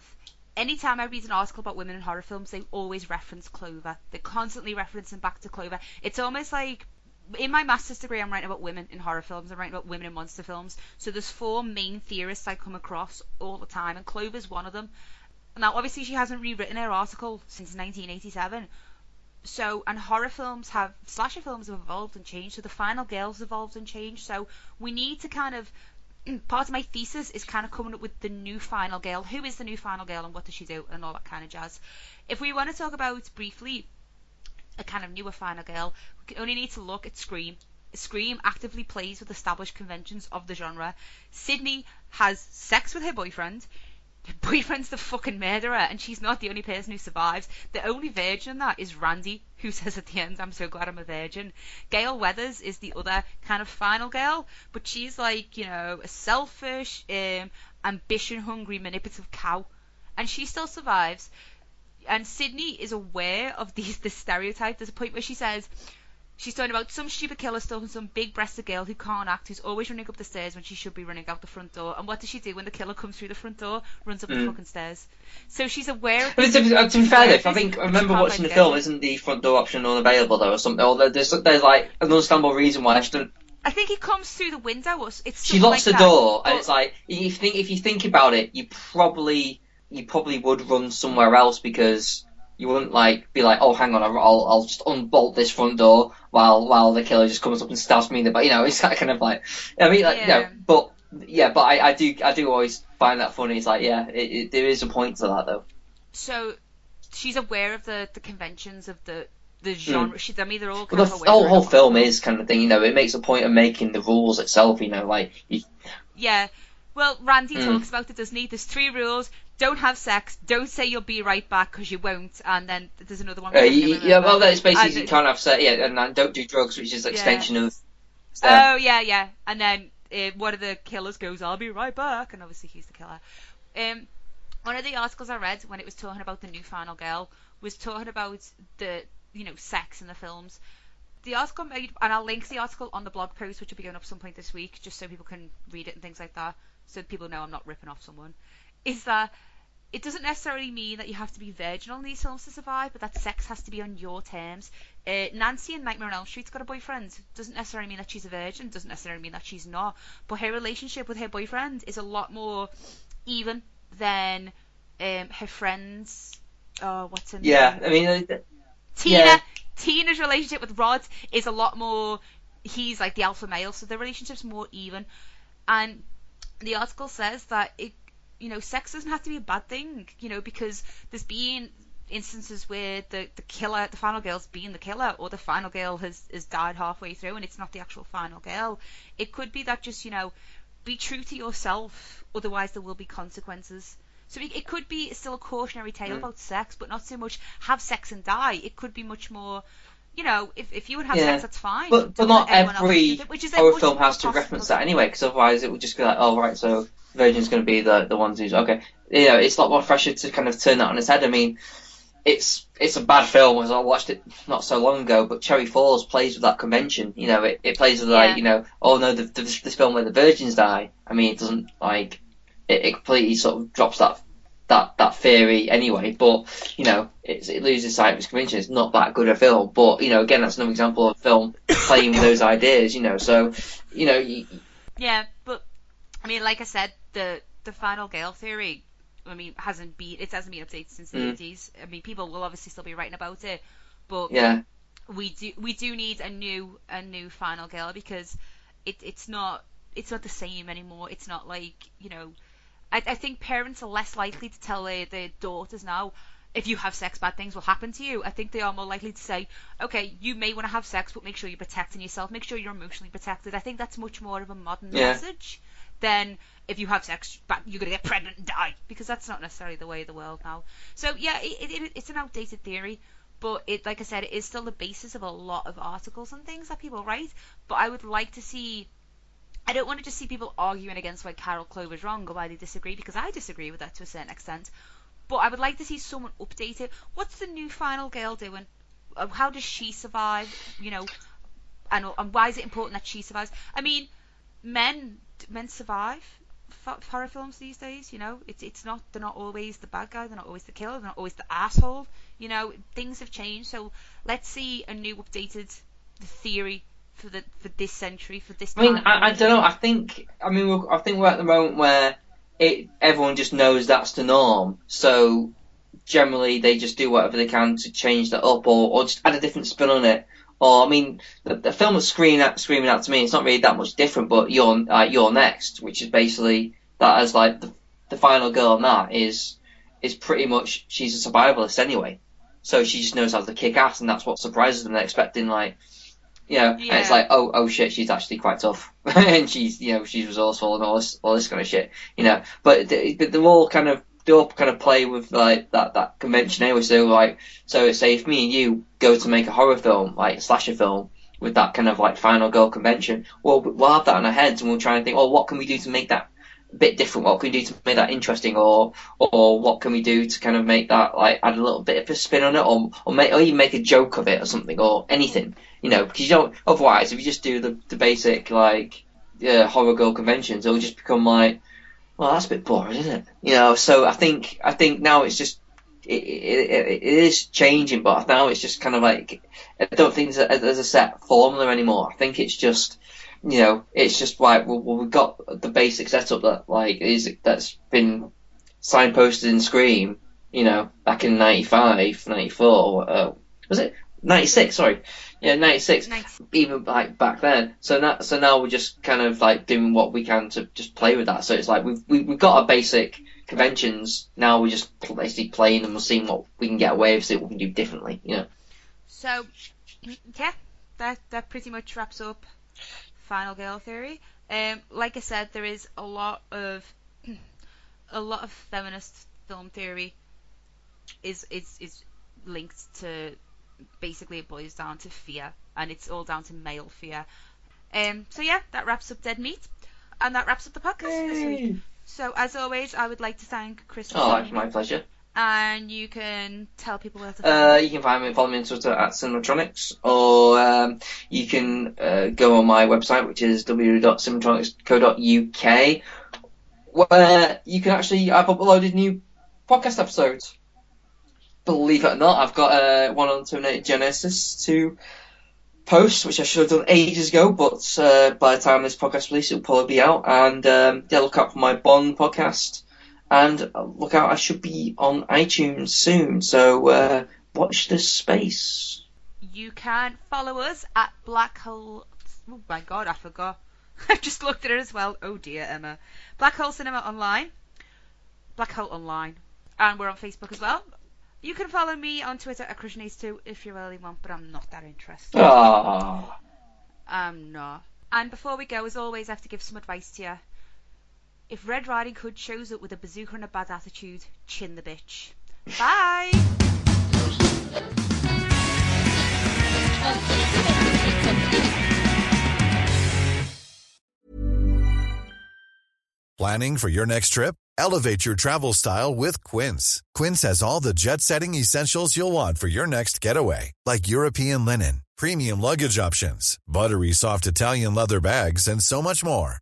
anytime I read an article about women in horror films, they always reference Clover. They're constantly referencing back to Clover. It's almost like in my master's degree, I'm writing about women in horror films. I'm writing about women in monster films. So there's four main theorists I come across all the time, and Clover's one of them. Now, obviously, she hasn't rewritten her article since 1987. So, and horror films have, slasher films have evolved and changed. So the final girl's evolved and changed. So we need to kind of, (clears throat) part of my thesis is kind of coming up with the new final girl. Who is the new final girl and what does she do and all that kind of jazz. If we want to talk about briefly a kind of newer final girl, we only need to look at Scream. Scream actively plays with established conventions of the genre. Sidney has sex with her boyfriend. Her (laughs) boyfriend's the fucking murderer, and she's not the only person who survives. The only virgin in that is Randy, (laughs) who says at the end, I'm so glad I'm a virgin. Gale Weathers is the other kind of final girl, but she's like, you know, a selfish, um, ambition hungry, manipulative cow. And she still survives. And Sidney is aware of (laughs) these this stereotype. There's a point where she says, She's talking about some stupid killer stalking some big breasted girl who can't act, who's always running up the stairs when she should be running out the front door. And what does she do when the killer comes through the front door? Runs up the Mm. fucking stairs. So she's aware of I mean, these to, to be fair, though, I think I remember watching the quite film. get it. Isn't the front door option unavailable though, or something? Or there's there's like an understandable reason why she doesn't. I think it comes through the window. Or it's She locks like the that. door, and it's like if you think if you think about it, you probably you probably would run somewhere else because you wouldn't like be like, oh, hang on, I'll I'll just unbolt this front door while while the killer just comes up and stabs me in the back. You know, (laughs) it's that kind of like I mean, like, you know, Yeah. but yeah, but I, I do I do always find that funny. It's like yeah, it, it, there is a point to that though. so she's aware of the, the conventions of the the genre. She, I mean, they're all kind Hmm. Well, the f- whole, whole film is kind of thing, you know. It makes a point of making the rules itself, you know, like you, Yeah. Well, Randy Mm. talks about it, doesn't he? There's three rules. Don't have sex. Don't say you'll be right back because you won't. And then there's another one. uh, you, yeah, well, that's basically And you can't have sex, yeah, and, and don't do drugs, which is an Yeah. extension of. Oh yeah, yeah. And then uh, one of the killers goes, "I'll be right back," and obviously he's the killer. Um, one of the articles I read when it was talking about the new final girl was talking about the you know sex in the films. The article made, and I'll link the article on the blog post, which will be going up some point this week, just so people can read it and things like that, so people know I'm not ripping off someone. Is that it doesn't necessarily mean that you have to be virginal in these films to survive, but that sex has to be on your terms. Uh, Nancy in Nightmare on Elm Street's got a boyfriend. Doesn't necessarily mean that she's a virgin. Doesn't necessarily mean that she's not. But her relationship with her boyfriend is a lot more even than um, her friends. Oh, what's her name? Yeah. I mean, uh, Tina. yeah. Tina's relationship with Rod is a lot more. He's like the alpha male, so their relationship's more even. And the article says that it, you know, sex doesn't have to be a bad thing, you know, because there's been instances where the the killer, the final girl's been the killer, or the final girl has has died halfway through, and it's not the actual final girl. It could be that just you know, be true to yourself, otherwise there will be consequences. So it, it could be still a cautionary tale Mm. about sex, but not so much have sex and die. It could be much more, you know, if, if you would have yeah. sex, that's fine. But, but not let anyone else every it, which is horror film has to reference that anyway, because otherwise it would just be like, oh, right, so Virgin's going to be the, the ones who's. Okay. You know, it's a lot more fresher to kind of turn that on its head. I mean, it's it's a bad film as I watched it not so long ago, but Cherry Falls plays with that convention. You know, it, it plays with Yeah. like you know, oh no, the, the, this film where the virgins die. I mean, it doesn't like it, it completely sort of drops that that that theory anyway. But you know, it's, it loses sight of its convention. It's not that good a film. But you know, again, that's another example of a film playing with those ideas. You know, so you know, you, Yeah, but I mean, like I said, the the final girl theory. I mean, hasn't been it hasn't been updated since the Mm. eighties. I mean, people will obviously still be writing about it, but Yeah. we do we do need a new a new final girl because it it's not it's not the same anymore. It's not like you know. I, I think parents are less likely to tell their, their daughters now if you have sex, bad things will happen to you. I think they are more likely to say, okay, you may want to have sex, but make sure you're protecting yourself. Make sure you're emotionally protected. I think that's much more of a modern Yeah. message than if you have sex, you're gonna get pregnant and die because that's not necessarily the way of the world now. So yeah, it, it, it's an outdated theory, but it, like I said, it is still the basis of a lot of articles and things that people write. But I would like to see. I don't want to just see people arguing against why Carol Clover's wrong or why they disagree because I disagree with that to a certain extent. But I would like to see someone update it. What's the new final girl doing? Uh, How does she survive? You know, and, and why is it important that she survives? I mean, men men survive horror films these days. You know, it's it's not they're not always the bad guy, they're not always the killer, they're not always the asshole. You know, things have changed. So let's see a new updated theory for the for this century for this. I mean. I, I don't know. I think I mean we're, I think we're at the moment where it everyone just knows that's the norm. So generally they just do whatever they can to change that up or, or just add a different spin on it. Or I mean, the, the film was screaming out, screaming out to me, it's not really that much different. But you're uh, you're next, which is basically that as like the the final girl in that is is pretty much she's a survivalist anyway. So she just knows how to kick ass, and that's what surprises them. They're expecting like you know, and it's like, oh, oh shit, she's actually quite tough, (laughs) and she's, you know, she's resourceful and all this, all this kind of shit, you know. But, but they're all kind of, they all kind of play with like that, that convention anyway. So like, so say if me and you go to make a horror film, like a slasher film, with that kind of like final girl convention, well, we'll have that in our heads and we'll try and think, oh, what can we do to make that bit different? What can we do to make that interesting, or or what can we do to kind of make that like add a little bit of a spin on it, or or, make, or even make a joke of it or something, or anything, you know? Because you don't. Otherwise, if you just do the the basic like uh, horror girl conventions, it'll just become like, well, that's a bit boring, isn't it? You know. So I think I think now it's just. It, it, it, is changing, but now it's just kind of like I don't think there's a, there's a set formula anymore. I think it's just you know, it's just like well, well, we've got the basic setup that like is that's been signposted in Scream, you know, back in 95, 94, uh, was it 96? Sorry, yeah, 96. Even like back then. So now, so now we're just kind of like doing what we can to just play with that. So it's like we've we, we've got our basic conventions. Now we're just basically playing them and seeing what we can get away with, see what we can do differently. You know. So, yeah, that that pretty much wraps up Final Girl Theory. Um, like I said, there is a lot of (clears throat) a lot of feminist film theory is is is linked to basically it boils down to fear, and it's all down to male fear. Um, so yeah, that wraps up Dead Meat, and that wraps up the podcast this week. So as always, I would like to thank Chris. Oh, it's my pleasure. And you can tell people where to Uh, you can find me, follow me on Twitter at Cinematronics, or um, you can uh, go on my website, which is www.cinematronics.co.uk, where you can actually, I've uploaded new podcast episodes. Believe it or not, I've got uh, one on Terminator Genisys to post, which I should have done ages ago, but uh, by the time this podcast releases, it'll probably be out. And um, yeah, look out for my Bond podcast. And uh, look out, I should be on iTunes soon, so uh, watch this space. You can follow us at Black Hole. Oh my god, I forgot. (laughs) I've just looked at it as well. Oh dear, Emma. Black Hole Cinema Online. Black Hole Online. And we're on Facebook as well. You can follow me on Twitter at Krishnace2 if you really want, but I'm not that interested. Ah. I'm not. And before we go, as always, I have to give some advice to you. If Red Riding Hood shows up with a bazooka and a bad attitude, chin the bitch. Bye! Planning for your next trip? Elevate your travel style with Quince. Quince has all the jet setting essentials you'll want for your next getaway, like European linen, premium luggage options, buttery soft Italian leather bags, and so much more.